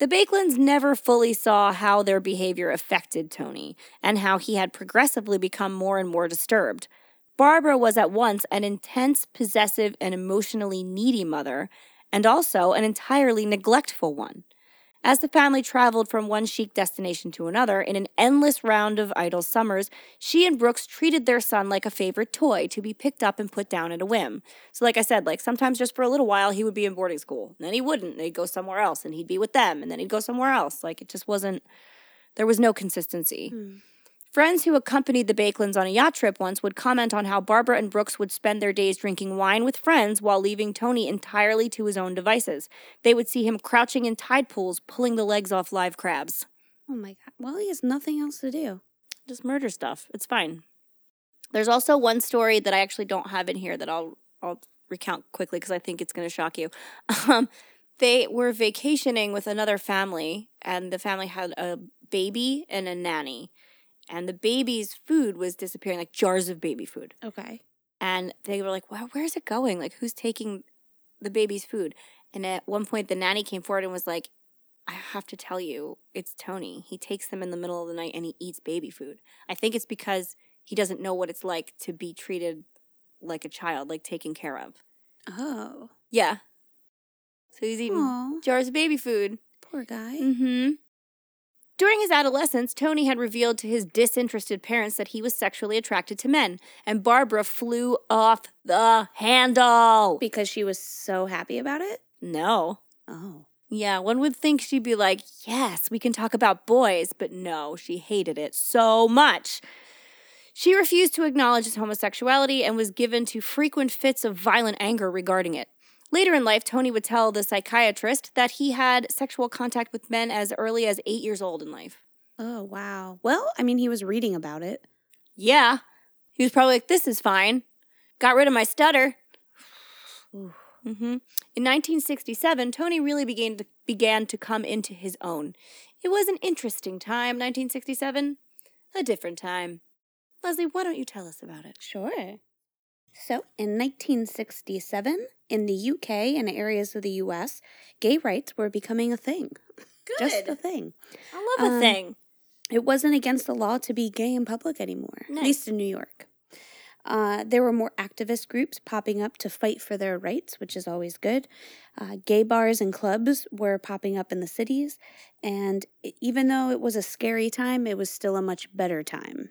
The Baekelands never fully saw how their behavior affected Tony and how he had progressively become more and more disturbed. Barbara was at once an intense, possessive, and emotionally needy mother, and also an entirely neglectful one. As the family traveled from one chic destination to another in an endless round of idle summers, she and Brooks treated their son like a favorite toy to be picked up and put down at a whim. So, like I said, like sometimes just for a little while he would be in boarding school, and then he wouldn't. And they'd go somewhere else, and he'd be with them, and then he'd go somewhere else. Like it just wasn't. There was no consistency. Hmm. Friends who accompanied the Baekelands on a yacht trip once would comment on how Barbara and Brooks would spend their days drinking wine with friends while leaving Tony entirely to his own devices. They would see him crouching in tide pools, pulling the legs off live crabs. Oh my God. Well, he has nothing else to do. Just murder stuff. It's fine. There's also one story that I actually don't have in here that I'll I'll recount quickly because I think it's going to shock you. Um, They were vacationing with another family, and the family had a baby and a nanny. And the baby's food was disappearing, like jars of baby food. Okay. And they were like, wow, where's it going? Like, who's taking the baby's food? And at one point, the nanny came forward and was like, I have to tell you, it's Tony. He takes them in the middle of the night and he eats baby food. I think it's because he doesn't know what it's like to be treated like a child, like taken care of. Oh. Yeah. So he's eating Aw, jars of baby food. poor guy. Mm-hmm. During his adolescence, Tony had revealed to his disinterested parents that he was sexually attracted to men, and Barbara flew off the handle. Because she was so happy about it? No. Oh. Yeah, one would think she'd be like, yes, we can talk about boys, but no, she hated it so much. She refused to acknowledge his homosexuality and was given to frequent fits of violent anger regarding it. Later in life, Tony would tell the psychiatrist that he had sexual contact with men as early as eight years old in life. Oh, wow. Well, I mean, he was reading about it. Yeah. He was probably like, this is fine. Got rid of my stutter. Ooh. hmm In 1967, Tony really began to, began to come into his own. It was an interesting time, 1967. A different time. Leslie, why don't you tell us about it? Sure. So, in 1967, in the UK and areas of the US, gay rights were becoming a thing. Just a thing. I love a Um, thing. It wasn't against the law to be gay in public anymore, at least in New York. Uh, there were more activist groups popping up to fight for their rights, which is always good. Uh, gay bars and clubs were popping up in the cities, and even though it was a scary time, it was still a much better time.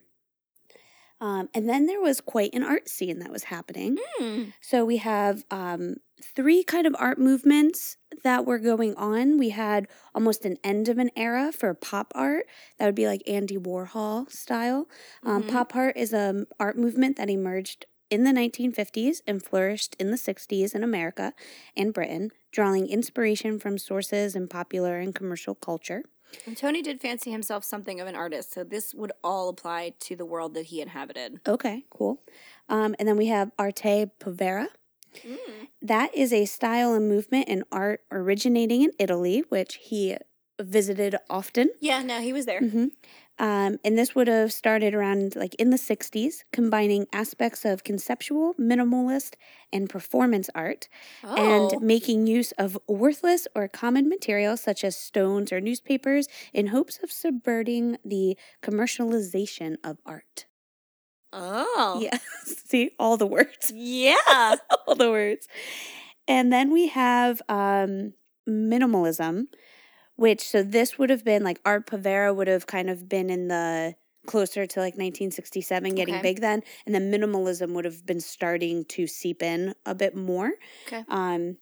Um, and then there was quite an art scene that was happening. Hmm. So we have um, three kind of art movements that were going on. We had almost an end of an era for pop art. That would be like Andy Warhol style. Um, Mhm. Pop art is an art movement that emerged in the 1950s and flourished in the 60s in America and Britain, drawing inspiration from sources in popular and commercial culture. And Tony did fancy himself something of an artist, so this would all apply to the world that he inhabited. Okay, cool. Um, and then we have Arte Povera. That is a style and movement in art originating in Italy, which he visited often. Yeah, no, he was there. hmm Um, and this would have started around like in the 60s, combining aspects of conceptual, minimalist, and performance art, Oh. and making use of worthless or common materials such as stones or newspapers in hopes of subverting the commercialization of art. oh. Yeah, see all the words. Yeah. all the words. And then we have um, minimalism, which so this would have been like Arte Povera would have kind of been in the closer to like 1967, getting Okay. big then, and then minimalism would have been starting to seep in a bit more. Okay. Um,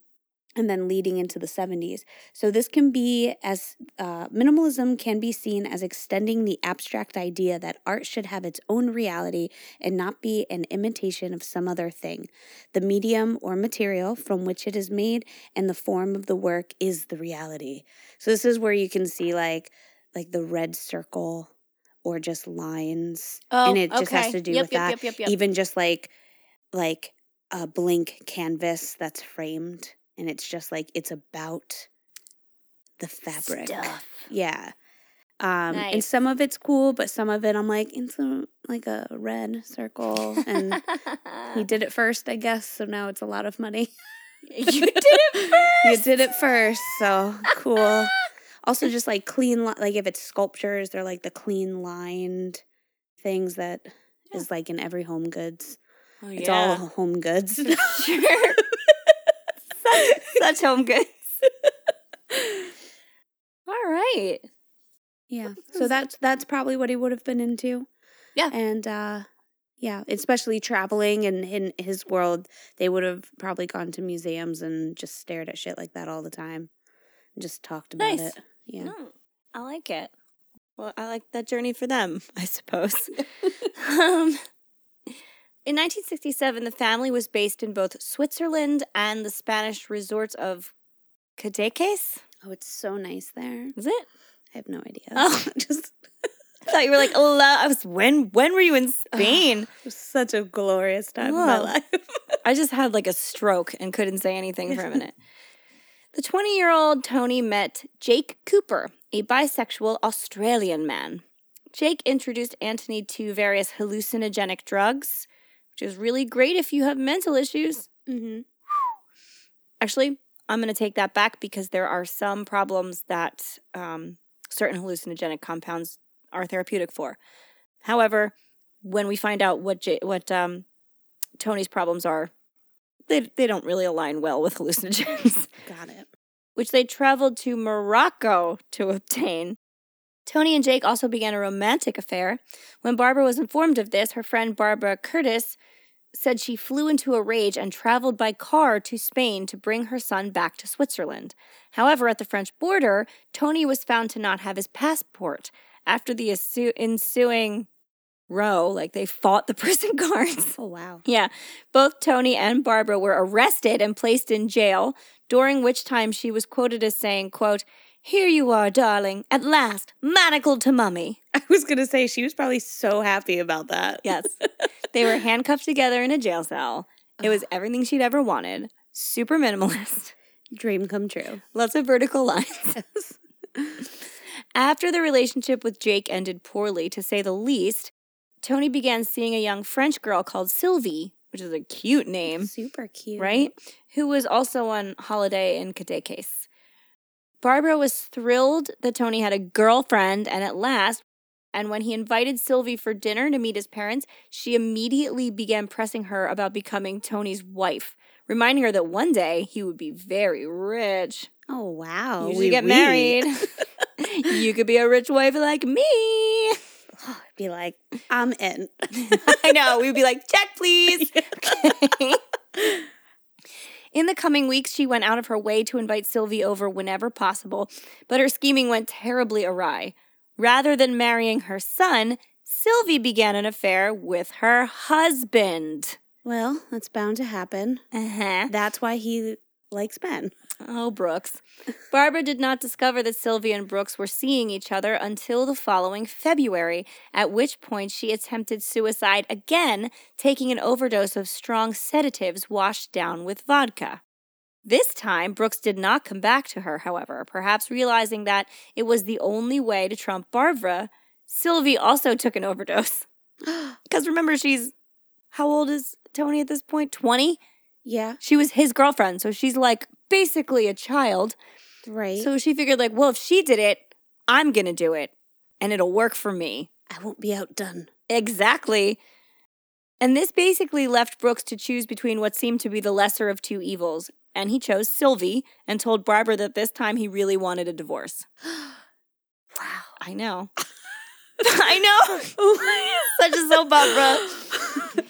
and then leading into the 70s. So, this can be as uh, minimalism can be seen as extending the abstract idea that art should have its own reality and not be an imitation of some other thing. The medium or material from which it is made and the form of the work is the reality. So, this is where you can see like like the red circle or just lines. Oh, and it just has to do Yep, with yep, that. Yep. Even just like like a blank canvas that's framed and it's just like it's about the fabric. Stuff. Yeah. Um and some of it's cool, but some of it I'm like it's like a red circle and he did it first, I guess, so now it's a lot of money. you did it first. you did it first, so cool. Also just like clean li- like if it's sculptures, they're like the clean lined things that is like in every home goods. Oh, It's yeah. all home goods. sure. Such, such home goods. All right. Yeah. So that's that's probably what he would have been into. Yeah. And uh yeah, especially traveling and in his world, they would have probably gone to museums and just stared at shit like that all the time. And just talked about Nice. it. Yeah. No, I like it. Well, I like that journey for them, I suppose. um, in 1967, the family was based in both Switzerland and the Spanish resorts of Cadaqués. Oh, it's so nice there. Is it? I have no idea. Oh. just I thought you were like, oh, I was when? When were you in Spain? it was such a glorious time of my life. I just had like a stroke and couldn't say anything for a minute. The 20 year old Tony met Jake Cooper, a bisexual Australian man. Jake introduced Antony to various hallucinogenic drugs, which is really great if you have mental issues. Mm-hmm. Actually, I'm going to take that back because there are some problems that um, certain hallucinogenic compounds are therapeutic for. However, when we find out what J- what um, Tony's problems are, they they don't really align well with hallucinogens, Got it. which they traveled to Morocco to obtain. Tony and Jake also began a romantic affair. When Barbara was informed of this, her friend Barbara Curtis said she flew into a rage and traveled by car to Spain to bring her son back to Switzerland. However, at the French border, Tony was found to not have his passport. After the ensuing row, like they fought the prison guards. Oh wow. Yeah, both Tony and Barbara were arrested and placed in jail, during which time she was quoted as saying, quote, Here you are, darling, at last, manacled to mummy. I was gonna say she was probably so happy about that. Yes. they were handcuffed together in a jail cell. It was everything she'd ever wanted. Super minimalist. Dream come true. Lots of vertical lines. After the relationship with Jake ended poorly, to say the least, Tony began seeing a young French girl called Sylvie, which is a cute name. Super cute. right? Who was also on holiday in Cadaqués. Barbara was thrilled that Tony had a girlfriend, and at last, and when he invited Sylvie for dinner to meet his parents, she immediately began pressing her about becoming Tony's wife, reminding her that one day he would be very rich. Oh wow. you should get married. you could be a rich wife like me. I'd Be like, I'm in. I know. We'd be like, check, please. Okay. In the coming weeks, she went out of her way to invite Sylvie over whenever possible, but her scheming went terribly awry. Rather than marrying her son, Sylvie began an affair with her husband. Well, that's bound to happen. Uh-huh. That's why he likes men. Oh, Brooks. Barbara did not discover that Sylvie and Brooks were seeing each other until the following February, at which point she attempted suicide again, taking an overdose of strong sedatives washed down with vodka. This time, Brooks did not come back to her, however, perhaps realizing that it was the only way to trump Barbara. Sylvie also took an overdose. Because remember, she's how old is Tony at this point? 20? Yeah. She was his girlfriend, so she's like basically a child. Right. So she figured, like, well, if she did it, I'm gonna do it, and it'll work for me. I won't be outdone. Exactly. And this basically left Brooks to choose between what seemed to be the lesser of two evils. And he chose Sylvie and told Barbara that this time he really wanted a divorce. Wow. I know. I know. Such a soap opera.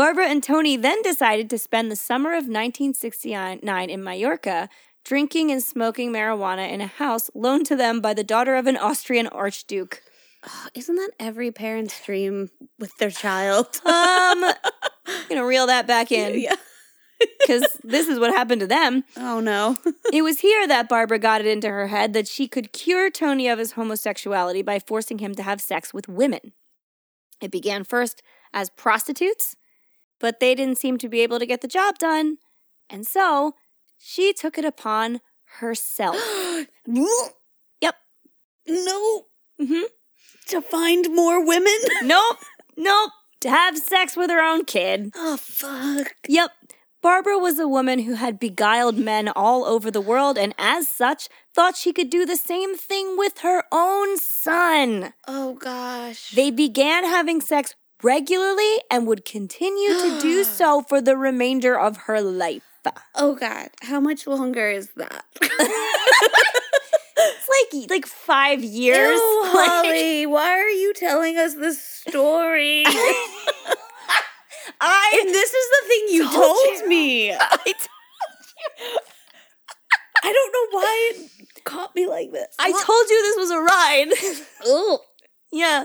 Barbara and Tony then decided to spend the summer of 1969 in Mallorca drinking and smoking marijuana in a house loaned to them by the daughter of an Austrian archduke. Oh, isn't that every parent's dream with their child? Um, gonna reel that back in yeah. because this is what happened to them. Oh no. It was here that Barbara got it into her head that she could cure Tony of his homosexuality by forcing him to have sex with women. It began first as prostitutes, but they didn't seem to be able to get the job done. And so she took it upon herself. Yep. No. hmm To find more women? Nope. Nope. To have sex with her own kid. Oh fuck. Yep. Barbara was a woman who had beguiled men all over the world and, as such, thought she could do the same thing with her own son. Oh gosh. They began having sex regularly and would continue to do so for the remainder of her life. oh god. How much longer is that? It's like like five years. Ew, Like- Holly, why are you telling us this story? I and this is the thing you Told told, you. me. I t- I don't know why it caught me like this. I told you this was a ride. Oh, yeah.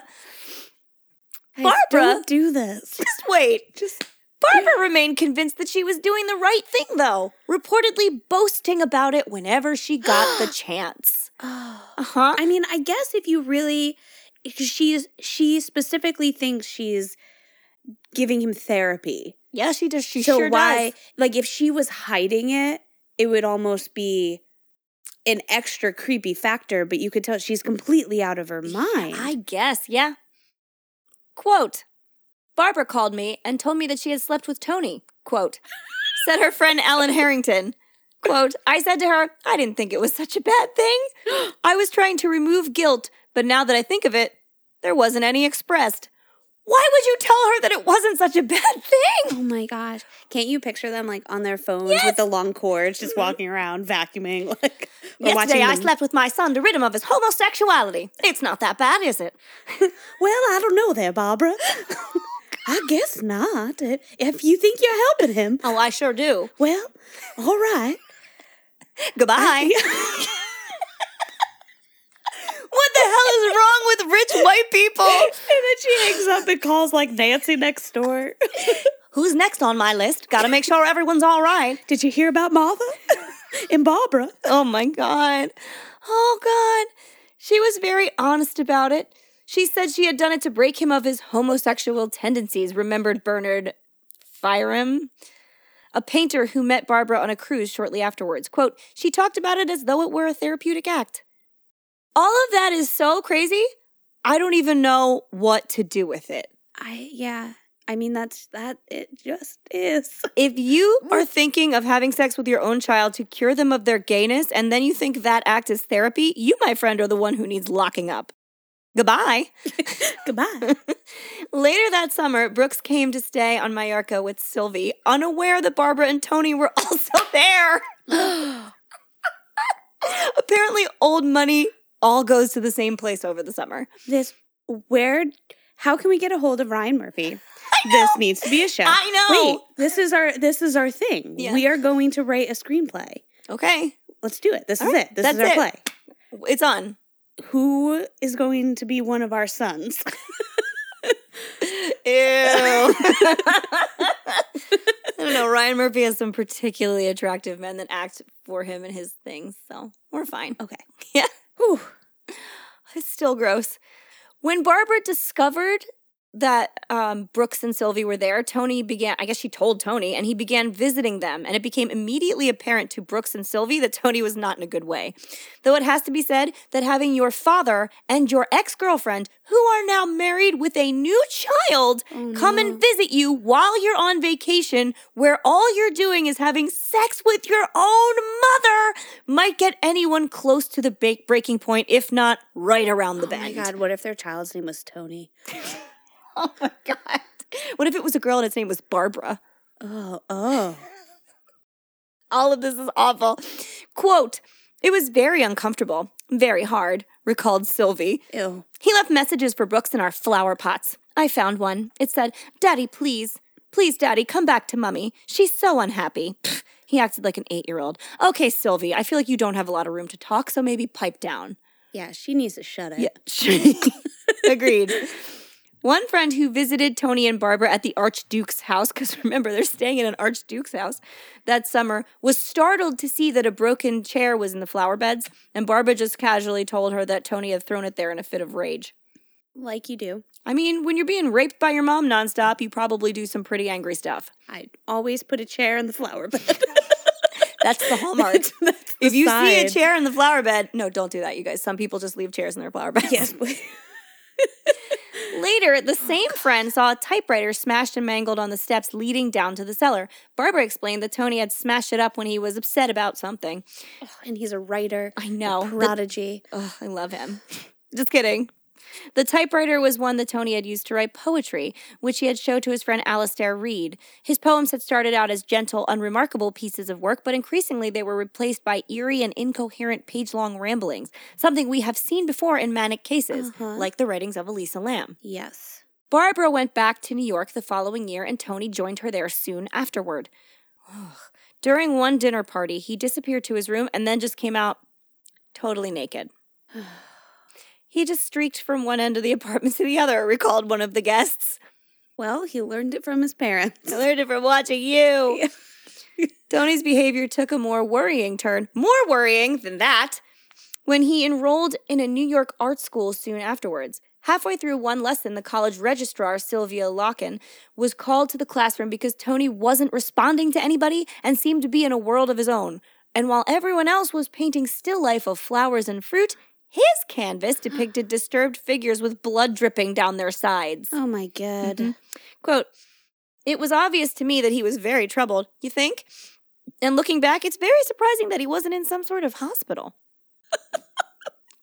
Barbara, don't do this. Just wait. Just Barbara remained convinced that she was doing the right thing, though, reportedly boasting about it whenever she got the chance. Uh huh. I mean, I guess if you really, she's she specifically thinks she's giving him therapy. Yeah, she does. She so sure why, does. like, if she was hiding it, it would almost be an extra creepy factor, but you could tell she's completely out of her mind. I guess, yeah. Quote Barbara called me and told me that she had slept with Tony. Quote Said her friend Ellen Harrington. Quote I said to her, I didn't think it was such a bad thing. I was trying to remove guilt, but now that I think of it, there wasn't any expressed. Why would you tell her that it wasn't such a bad thing? Oh my gosh. Can't you picture them like on their phones Yes. with the long cords just mm-hmm. walking around vacuuming like Yesterday, I slept with my son to rid him of his homosexuality. It's not that bad, is it? Well, I don't know there, Barbara. I guess not. If you think you're helping him. Oh, I sure do. Well, all right. Goodbye. the hell is wrong with rich white people? And then she hangs up and calls like Nancy next door. Who's next on my list? Gotta make sure everyone's all right. Did you hear about Martha and Barbara? Oh my God. Oh God. She was very honest about it. She said she had done it to break him of his homosexual tendencies, remembered Bernard Firem, a painter who met Barbara on a cruise shortly afterwards. Quote, she talked about it as though it were a therapeutic act. All of that is so crazy. I don't even know what to do with it. I yeah. I mean that's that it just is. If you are thinking of having sex with your own child to cure them of their gayness and then you think that act is therapy, you, my friend, are the one who needs locking up. Goodbye. Goodbye. Later that summer, Brooks came to stay on Mallorca with Sylvie, unaware that Barbara and Tony were also there. Apparently, old money all goes to the same place over the summer. this where how can we get a hold of Ryan Murphy? This needs to be a show. I know. Wait, this is our this is our thing. Yeah. We are going to write a screenplay. Okay, Let's do it. This All is right, it. This that's is our it. play. it's on. Who is going to be one of our sons? Ew. I don't know. Ryan Murphy has some particularly attractive men that act for him and his things, so we're fine. Okay. Yeah. Whew. It's still gross. When Barbara discovered that um, Brooks and Sylvie were there, Tony began, I guess she told Tony, and he began visiting them. And it became immediately apparent to Brooks and Sylvie that Tony was not in a good way. Though it has to be said that having your father and your ex girlfriend, who are now married with a new child, come and visit you while you're on vacation, where all you're doing is having sex with your own mother, might get anyone close to the breaking point, if not right around the Oh my bend. god, what if their child's name was Tony? Oh my god. What if it was a girl and its name was Barbara? Oh, oh. All of this is awful. Quote, it was very uncomfortable, very hard, recalled Sylvie. Ew. He left messages for Brooks in our flower pots. I found one. It said, Daddy, please, please, Daddy, come back to Mummy. She's so unhappy. Pfft, he acted like an eight year old. Okay, Sylvie, I feel like you don't have a lot of room to talk, so maybe pipe down. Yeah, she needs to shut it. Yeah, she- agreed. One friend who visited Tony and Barbara at the Archduke's house, because remember, they're staying in an Archduke's house that summer, was startled to see that a broken chair was in the flower beds, and Barbara just casually told her that Tony had thrown it there in a fit of rage. Like you do. I mean, when you're being raped by your mom nonstop, you probably do some pretty angry stuff. I always put a chair in the flower bed. That's the hallmark. That's the if you see a chair in the flower bed, no, don't do that, you guys. Some people just leave chairs in their flower beds. Yes, please. Later, the same friend saw a typewriter smashed and mangled on the steps leading down to the cellar. Barbara explained that Tony had smashed it up when he was upset about something. Oh, and he's a writer. I know. A The- prodigy. I love him. Just kidding. The typewriter was one that Tony had used to write poetry, which he had showed to his friend Alastair Reid. His poems had started out as gentle, unremarkable pieces of work, but increasingly they were replaced by eerie and incoherent page long ramblings, something we have seen before in manic cases, Uh-huh. like the writings of Elisa Lam. Yes. Barbara went back to New York the following year, and Tony joined her there soon afterward. During one dinner party, he disappeared to his room and then just came out totally naked. he just streaked from one end of the apartment to the other, recalled one of the guests. Well, he learned it from his parents. I learned it from watching you. Tony's behavior took a more worrying turn, more worrying than that, when he enrolled in a New York art school soon afterwards. Halfway through one lesson, the college registrar, Sylvia Locken, was called to the classroom because Tony wasn't responding to anybody and seemed to be in a world of his own. And while everyone else was painting still life of flowers and fruit, his canvas depicted disturbed figures with blood dripping down their sides. Oh my god. Mhm. Quote, it was obvious to me that he was very troubled, you think? And looking back, it's very surprising that he wasn't in some sort of hospital.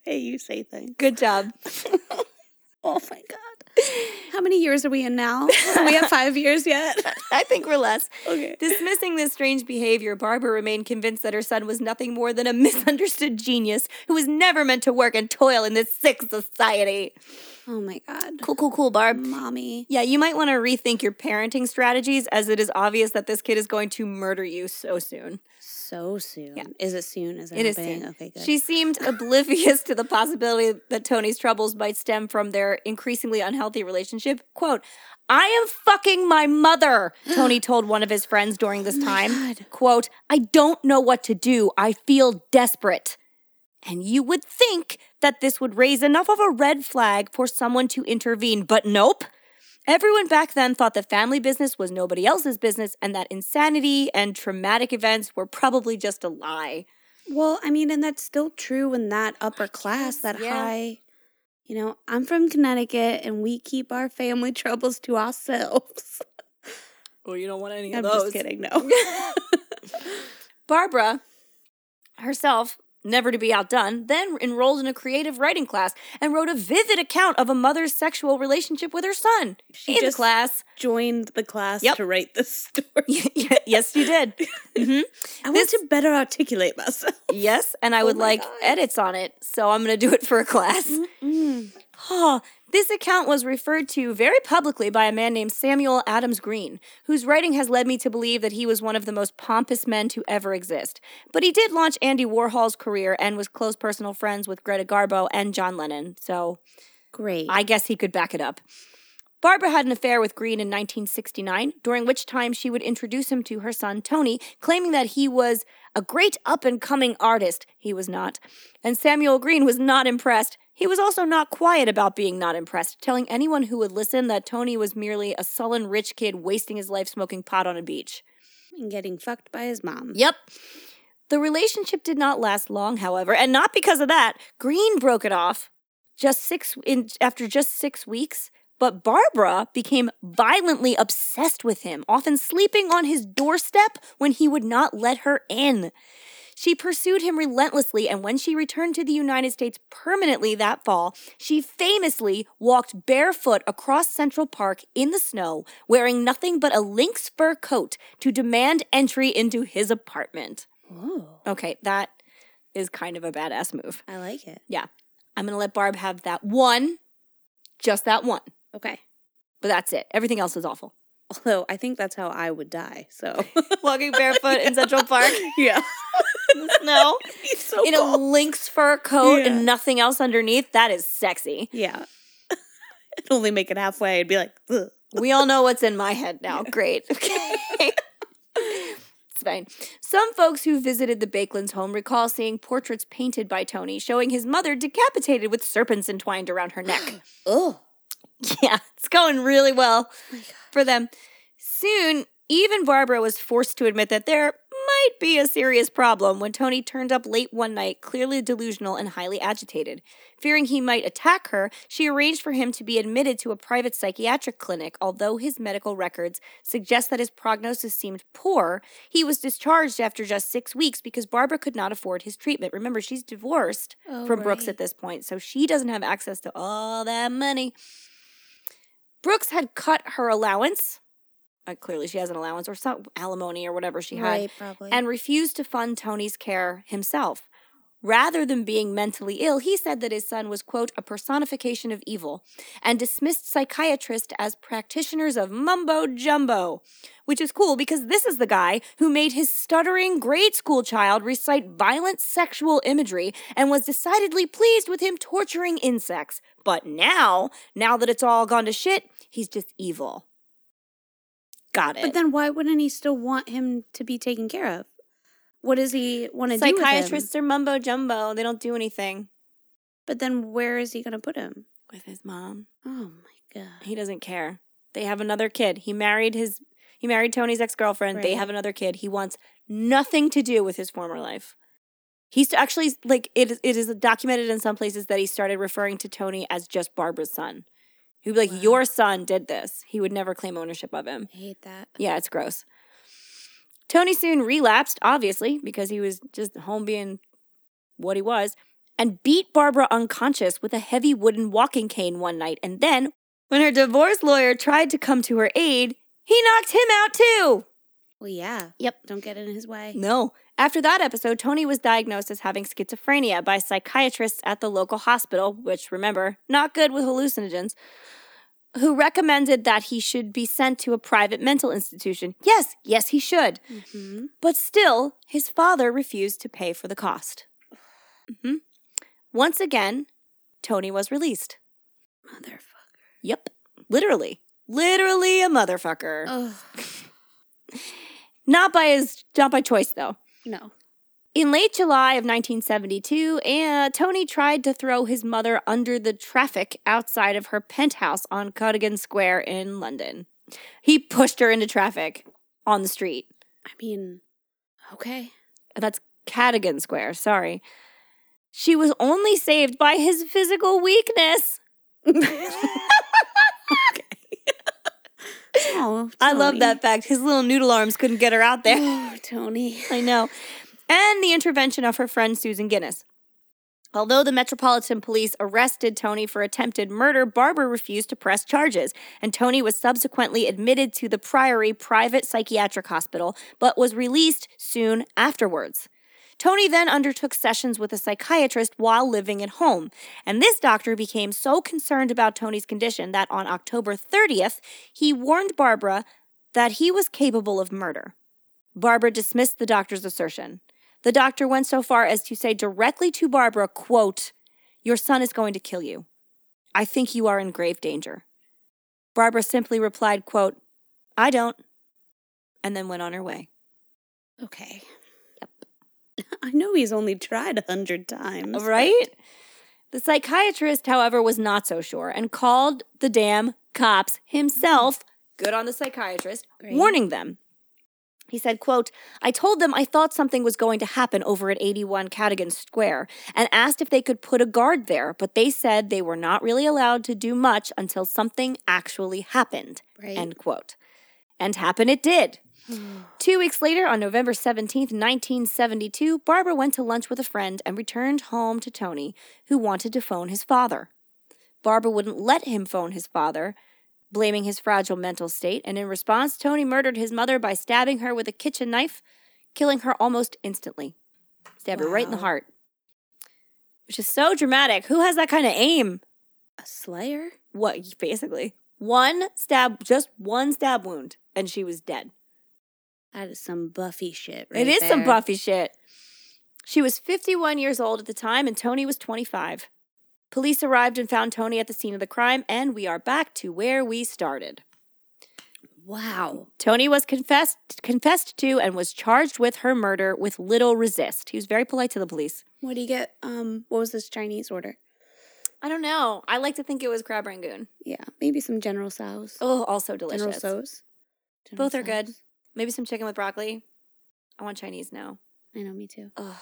Hey, you say things. Good job. Oh my god. How many years are we in now? Are we at five years yet? I think we're less. Okay. Dismissing this strange behavior, Barbara remained convinced that her son was nothing more than a misunderstood genius who was never meant to work and toil in this sick society. Oh my god. Cool, cool, cool, Barb. Mommy. Yeah, you might want to rethink your parenting strategies as it is obvious that this kid is going to murder you so soon. So soon. Yeah. Is it soon? Is it, It is soon. Okay, good. She seemed oblivious to the possibility that Tony's troubles might stem from their increasingly unhealthy relationship. Quote, I am fucking my mother, Tony told one of his friends during this Oh time. God. Quote, I don't know what to do. I feel desperate. And you would think that this would raise enough of a red flag for someone to intervene, but nope. Everyone back then thought that family business was nobody else's business and that insanity and traumatic events were probably just a lie. Well, I mean, and that's still true in that upper class, guess, that yeah. high. You know, I'm from Connecticut and we keep our family troubles to ourselves. Well, you don't want any of those? I'm just kidding. No. Barbara herself, never to be outdone, then enrolled in a creative writing class and wrote a vivid account of a mother's sexual relationship with her son She in just- the class. Joined the class Yep. to write this story. yes, you did. hmm I want to better articulate myself. Yes, and I would Oh my like God. edits on it, so I'm going to do it for a class. Mm. Oh, this account was referred to very publicly by a man named Samuel Adams Green, whose writing has led me to believe that he was one of the most pompous men to ever exist. But he did launch Andy Warhol's career and was close personal friends with Greta Garbo and John Lennon, so Great. I guess he could back it up. Barbara had an affair with Green in 1969, during which time she would introduce him to her son Tony, claiming that he was a great up and coming artist. He was not. And Samuel Green was not impressed. He was also not quiet about being not impressed, telling anyone who would listen that Tony was merely a sullen rich kid wasting his life smoking pot on a beach. and getting fucked by his mom. Yep. The relationship did not last long, however, and not because of that. Green broke it off just six in after just six weeks. But Barbara became violently obsessed with him, often sleeping on his doorstep when he would not let her in. She pursued him relentlessly, and when she returned to the United States permanently that fall, she famously walked barefoot across Central Park in the snow, wearing nothing but a lynx fur coat to demand entry into his apartment. Whoa. Okay, that is kind of a badass move. I like it. Yeah. I'm going to let Barb have that one, just that one. Okay. But that's it. Everything else is awful. Although I think that's how I would die. So Walking barefoot in Central Park yeah. In the snow He's so in a lynx fur coat Yeah. and nothing else underneath. That is sexy. Yeah. I'd only make it halfway. I'd be like, Ugh. We all know what's in my head now. Great. Okay. It's fine. Some folks who visited the Baekelands home recall seeing portraits painted by Tony showing his mother decapitated with serpents entwined around her neck. oh. Yeah, it's going really well oh for them. Soon, even Barbara was forced to admit that there might be a serious problem when Tony turned up late one night, clearly delusional and highly agitated. Fearing he might attack her, she arranged for him to be admitted to a private psychiatric clinic. Although his medical records suggest that his prognosis seemed poor, he was discharged after just six weeks because Barbara could not afford his treatment. Remember, she's divorced Oh, from Brooks at this point, so she doesn't have access to all that money. Brooks had cut her allowance. Uh, clearly, she has an allowance or some alimony or whatever she had, Right, probably. and refused to fund Tony's care himself. Rather than being mentally ill, he said that his son was, quote, a personification of evil, and dismissed psychiatrists as practitioners of mumbo jumbo, which is cool because this is the guy who made his stuttering grade school child recite violent sexual imagery and was decidedly pleased with him torturing insects. But now, now that it's all gone to shit, he's just evil. Got it. but then why wouldn't he still want him to be taken care of? What does he want to do? Psychiatrists are mumbo jumbo. They don't do anything But then where is he going to put him? with his mom. Oh my god. He doesn't care. They have another kid. He married his He married Tony's ex girlfriend. They have another kid. He wants nothing to do with his former life. He's actually like it. is- It is documented in some places that he started referring to Tony as just Barbara's son. He'd be like, Wow. "Your son did this." He would never claim ownership of him. I hate that. Yeah, it's gross. Tony soon relapsed, obviously, because he was just home being what he was, and beat Barbara unconscious with a heavy wooden walking cane one night. And then, when her divorce lawyer tried to come to her aid, he knocked him out too. Well, yeah. Yep. Don't get in his way. No. After that episode, Tony was diagnosed as having schizophrenia by psychiatrists at the local hospital, which, remember, not good with hallucinogens, who recommended that he should be sent to a private mental institution. Yes, yes, he should. hmm But still, his father refused to pay for the cost. Mm-hmm. Once again, Tony was released. Motherfucker. Yep, literally. Literally a motherfucker. Not by his not by choice though. No. In late July of 1972, uh, Tony tried to throw his mother under the traffic outside of her penthouse on Cadogan Square in London. He pushed her into traffic on the street. I mean, okay. That's Cadogan Square, sorry. She was only saved by his physical weakness. Oh, I love that fact. His little noodle arms couldn't get her out there. Oh, Tony. I know. And the intervention of her friend Susan Guinness. Although the Metropolitan Police arrested Tony for attempted murder, Barbara refused to press charges, and Tony was subsequently admitted to the Priory Private Psychiatric Hospital, but was released soon afterwards. Tony then undertook sessions with a psychiatrist while living at home, and this doctor became so concerned about Tony's condition that on October 30th, he warned Barbara that he was capable of murder. Barbara dismissed the doctor's assertion. The doctor went so far as to say directly to Barbara, quote, Your son is going to kill you. I think you are in grave danger. Barbara simply replied, quote, I don't, and then went on her way. Okay. I know he's only tried a hundred times. Right? The psychiatrist, however, was not so sure and called the damn cops himself, good on the psychiatrist, Great. warning them. He said, quote, I told them I thought something was going to happen over at 81 Cadogan Square and asked if they could put a guard there, but they said they were not really allowed to do much until something actually happened. Right. End quote. And happen it did. Two weeks later, on November 17th, 1972, Barbara went to lunch with a friend and returned home to Tony, who wanted to phone his father. Barbara wouldn't let him phone his father, blaming his fragile mental state, and in response, Tony murdered his mother by stabbing her with a kitchen knife, killing her almost instantly. Stabbed her right in the heart. Which is so dramatic. Who has that kind of aim? a slayer? What, basically? One stab, just one stab wound, and she was dead. That is some Buffy shit. Right it is some. Buffy shit. She was 51 years old at the time, and Tony was 25. Police arrived and found Tony at the scene of the crime, and we are back to where we started. Wow. Tony was confessed confessed to and was charged with her murder with little resist. He was very polite to the police. What do you get? Um, what was this Chinese order? I don't know. I like to think it was crab rangoon. Yeah, maybe some General Tso's. Oh, also delicious. General Tso's. Both are good. Maybe some chicken with broccoli. I want Chinese now. I know, me too. Ugh.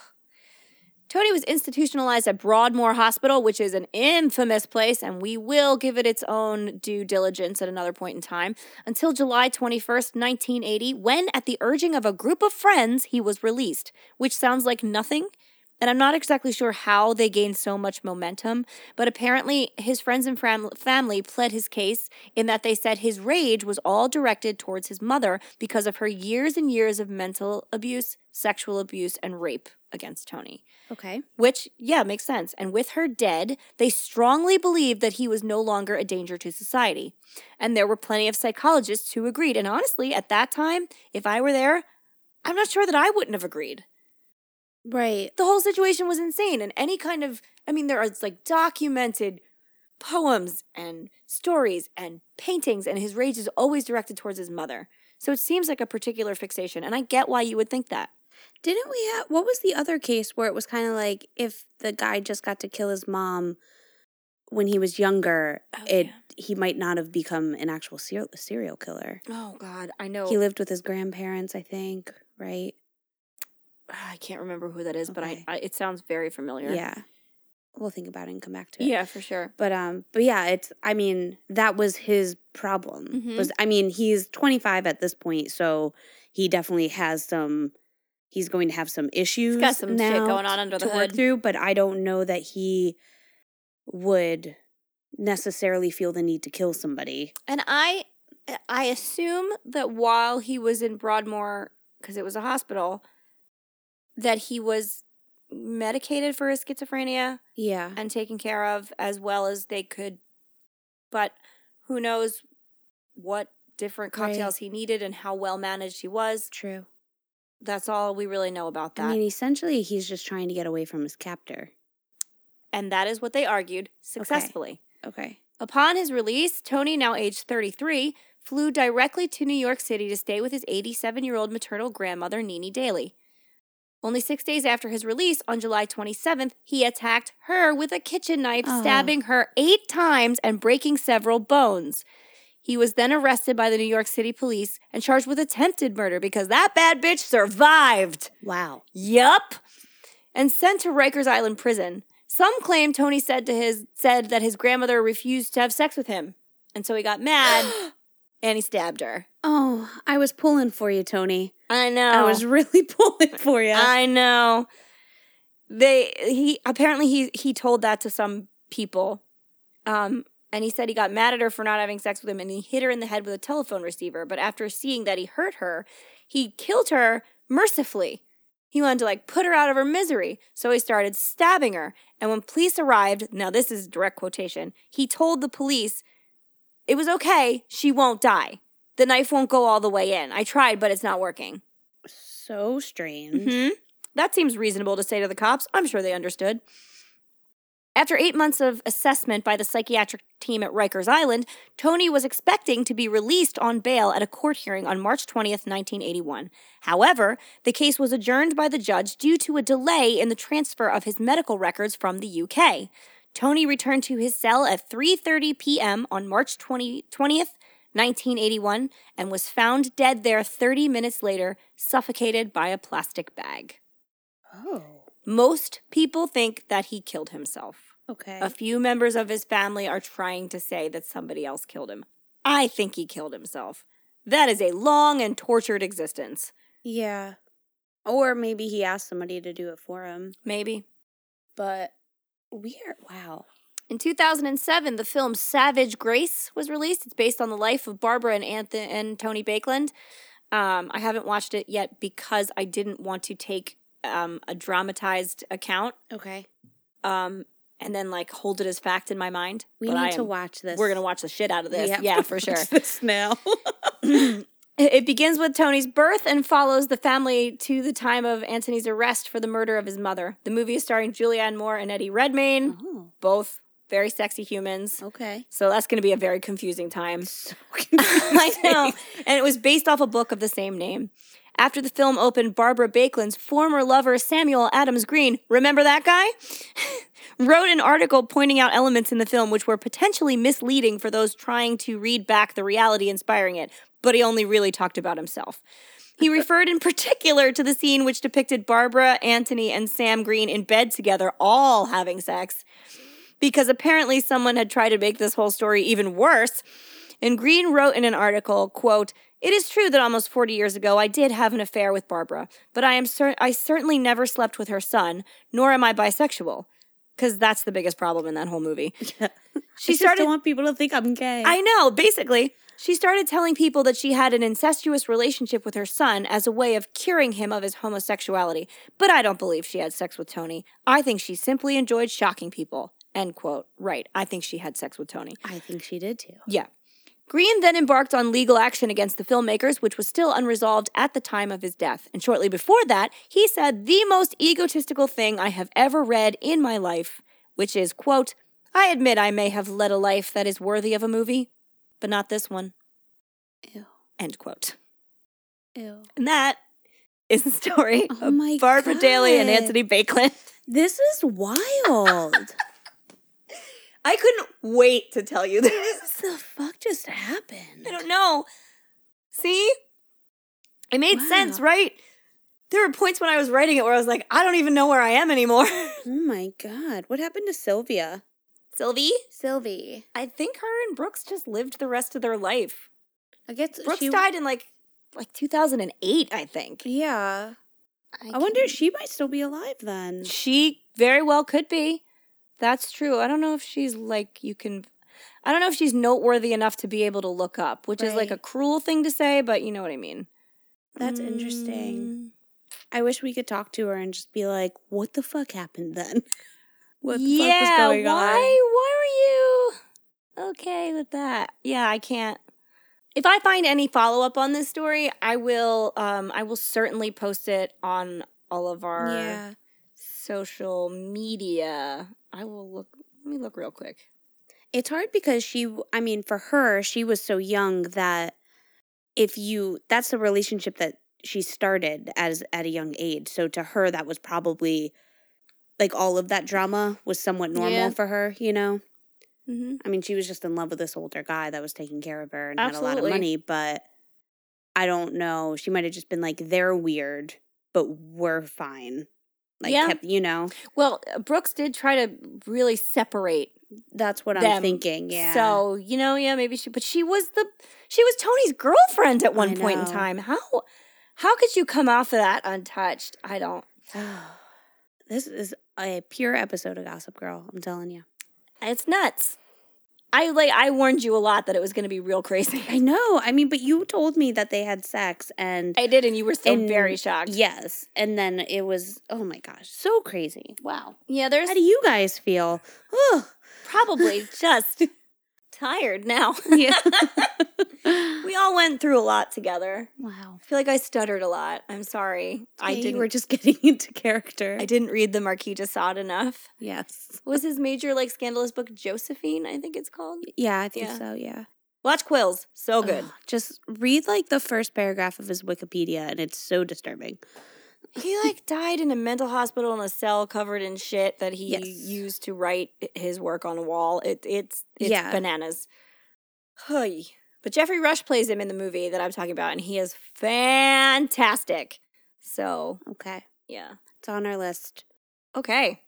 Tony was institutionalized at Broadmoor Hospital, which is an infamous place, and we will give it its own due diligence at another point in time, until July 21st, 1980, when, at the urging of a group of friends, he was released, which sounds like nothing. And I'm not exactly sure how they gained so much momentum, but apparently his friends and fam- family pled his case in that they said his rage was all directed towards his mother because of her years and years of mental abuse, sexual abuse, and rape against Tony. Okay. Which, yeah, makes sense. And with her dead, they strongly believed that he was no longer a danger to society. And there were plenty of psychologists who agreed. And honestly, at that time, if I were there, I'm not sure that I wouldn't have agreed. Right. The whole situation was insane. And any kind of, I mean, there are like documented poems and stories and paintings, and his rage is always directed towards his mother. So it seems like a particular fixation. And I get why you would think that. Didn't we have what was the other case where it was kind of like if the guy just got to kill his mom, when he was younger, Oh, it yeah. he might not have become an actual serial, serial killer. Oh God, I know. He lived with his grandparents, I think, right? I can't remember who that is, but I, I it sounds very familiar. Yeah. We'll think about it and come back to it. Yeah, for sure. But um but yeah, it's I mean, that was his problem. Mhm. Was I mean, he's 25 at this point, so he definitely has some he's going to have some issues He's got some shit going on under to the work hood. through, but I don't know that he would necessarily feel the need to kill somebody. And I I assume that while he was in Broadmoor because it was a hospital that he was medicated for his schizophrenia Yeah. and taken care of as well as they could but who knows what different Right. cocktails he needed and how well managed he was. True. That's all we really know about that. I mean, essentially he's just trying to get away from his captor. and that is what they argued successfully. Okay. Upon his release, Tony, now aged 33, flew directly to New York City to stay with his 87 year old maternal grandmother, Nene Daly. Only six days after his release, on July 27th, he attacked her with a kitchen knife, Oh. stabbing her eight times and breaking several bones. He was then arrested by the New York City police and charged with attempted murder because that bad bitch survived. Wow. Yup. And sent to Rikers Island prison. Some claim Tony said to his said that his grandmother refused to have sex with him. And so he got mad and he stabbed her. Oh, I was pulling for you, Tony. I know. I was really pulling for you. I know. They he apparently he he told that to some people. Um and he said he got mad at her for not having sex with him and he hit her in the head with a telephone receiver, but after seeing that he hurt her, he killed her mercifully. He wanted to like put her out of her misery. So he started stabbing her. And when police arrived, now this is direct quotation, he told the police it was okay, she won't die. The knife won't go all the way in. I tried, but it's not working. so strange. hmm That seems reasonable to say to the cops. I'm sure they understood. After eight months of assessment by the psychiatric team at Rikers Island, Tony was expecting to be released on bail at a court hearing on March 20th, 1981. However, the case was adjourned by the judge due to a delay in the transfer of his medical records from the UK. Tony returned to his cell at 3:30 p.m. on March 20, 20th, 1981 and was found dead there 30 minutes later, suffocated by a plastic bag. Oh. Most people think that he killed himself. Okay. A few members of his family are trying to say that somebody else killed him. I think he killed himself. That is a long and tortured existence. yeah. Or maybe he asked somebody to do it for him. Maybe. But weird. Wow. In 2007, the film Savage Grace was released. It's based on the life of Barbara and Anthony and Tony Baekeland. Um, I haven't watched it yet because I didn't want to take um, a dramatized account Okay. um, and then like hold it as fact in my mind. We But need to watch this. We're gonna watch the shit out of this. Yeah, for sure. This now. It begins with Tony's birth and follows the family to the time of Anthony's arrest for the murder of his mother. The movie is starring Julianne Moore and Eddie Redmayne, oh. both very sexy humans. Okay. So that's going to be a very confusing time. So I know. And it was based off a book of the same name. After the film opened, Barbara Baekeland's former lover, Samuel Adams Green, remember that guy? Wrote an article pointing out elements in the film which were potentially misleading for those trying to read back the reality inspiring it, but he only really talked about himself. He referred in particular to the scene which depicted Barbara, Anthony, and Sam Green in bed together, all having sex, because apparently someone had tried to make this whole story even worse. And Green wrote in an article, quote, It is true that almost 40 years ago I did have an affair with Barbara, but I am cer- I certainly never slept with her son, nor am I bisexual. Because that's the biggest problem in that whole movie. Yeah. She I just started don't want people to think I'm gay. I know, basically. She started telling people that she had an incestuous relationship with her son as a way of curing him of his homosexuality. But I don't believe she had sex with Tony. I think she simply enjoyed shocking people. End quote. Right. I think she had sex with Tony. I think she did too. Yeah. Green then embarked on legal action against the filmmakers, which was still unresolved at the time of his death. And shortly before that, he said the most egotistical thing I have ever read in my life, which is, quote, I admit I may have led a life that is worthy of a movie, but not this one, Ew. end quote. Ew. And that is the story Oh of my Barbara Daly and Anthony Baekeland. This is wild. I couldn't wait to tell you this. What the fuck just happened? I don't know. See? It made Wow. sense, right? There were points when I was writing it where I was like, I don't even know where I am anymore. Oh my god. What happened to Sylvia? Sylvie? Sylvie. I think her and Brooks just lived the rest of their life. I guess Brooks she died in like like 2008, I think. Yeah. I wonder if she might still be alive then. She very well could be. That's true. I don't know if she's like you can I don't know if she's noteworthy enough to be able to look up, which is like a cruel thing to say, but you know what I mean. That's interesting. Mm. I wish we could talk to her and just be like, what the fuck happened then? What the yeah, fuck was going why? on? Why were you okay with that? Yeah, I can't. If I find any follow up on this story, I will. Um, I will certainly post it on all of our Yeah. social media. I will look. Let me look real quick. It's hard because she, I mean, for her, she was so young that if you, that's the relationship that she started as at a young age. So to her, that was probably like all of that drama was somewhat normal Yeah. for her, you know? Mm-hmm. I mean, she was just in love with this older guy that was taking care of her and had a lot of money, but I don't know. She might have just been like, they're weird, but we're fine. Like, Yeah. kept, you know, Well, uh, Brooks did try to really separate that's what I'm thinking. Yeah. So you know, yeah, maybe she. But she was the. She was Tony's girlfriend at one point in time. How? How could you come off of that untouched? I don't. this is a pure episode of Gossip Girl. I'm telling you. It's nuts. I like I warned you a lot that it was going to be real crazy. I know. I mean, but you told me that they had sex, and I did, and you were still And- very shocked. yes, and then it was oh my gosh, so crazy. Wow. yeah. There's How do you guys feel? Probably just tired now. Yeah. all went through a lot together. wow. I feel like I stuttered a lot. I'm sorry. I didn't. Were just getting into character. I didn't read the Marquis de Sade enough. yes. Was his major like scandalous book Josephine? I think it's called. Yeah, I think Yeah. so. Yeah. Watch Quills. So good. Ugh, just read like the first paragraph of his Wikipedia, and it's so disturbing. He like died in a mental hospital in a cell covered in shit that he Yes. used to write his work on a wall. It it's it's Yeah. bananas. Hey. But Geoffrey Rush plays him in the movie that I'm talking about, and he is fantastic. So Okay, yeah. it's on our list. Okay.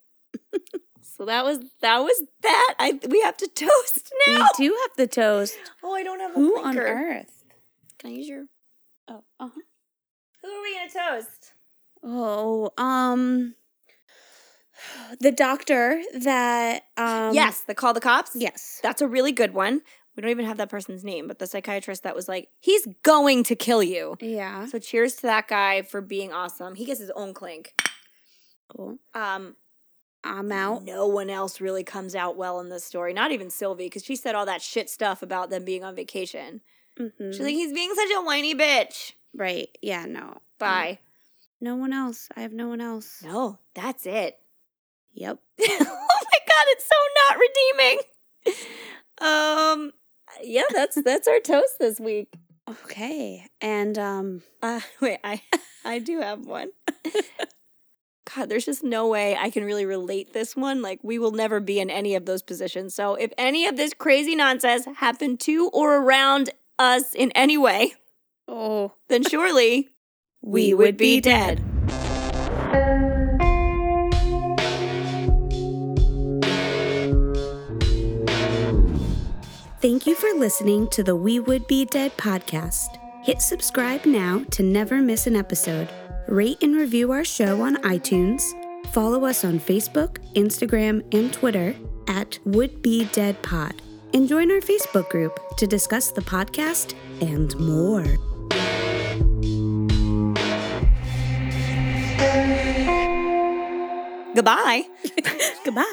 so that was that was that. I we have to toast now. We do have the toast. Oh, I don't have a Who on earth? Can I use your Oh, uh-huh. Who are we gonna toast? Oh, um, the doctor that um yes, the call the cops. yes That's a really good one. We don't even have that person's name, but the psychiatrist that was like, he's going to kill you. yeah So cheers to that guy for being awesome. He gets his own clink. cool. Um, I'm out. no one else really comes out well in this story. Not even Sylvie, because she said all that shit stuff about them being on vacation. Mhm. She's like, he's being such a whiny bitch. right? Yeah, no, Bye. no one else. I have no one else. No, that's it. Yep. oh my god, it's so not redeeming. Um, yeah, that's that's our toast this week. Okay, and um, Uh, wait, I I do have one. God, there's just no way I can really relate this one. Like, we will never be in any of those positions. So, if any of this crazy nonsense happened to or around us in any way, oh, then surely we would be dead. Thank you for listening to the We Would Be Dead podcast. Hit subscribe now to never miss an episode. Rate and review our show on iTunes. Follow us on Facebook, Instagram, and Twitter at Would Be Dead Pod. And join our Facebook group to discuss the podcast and more. Goodbye. Goodbye.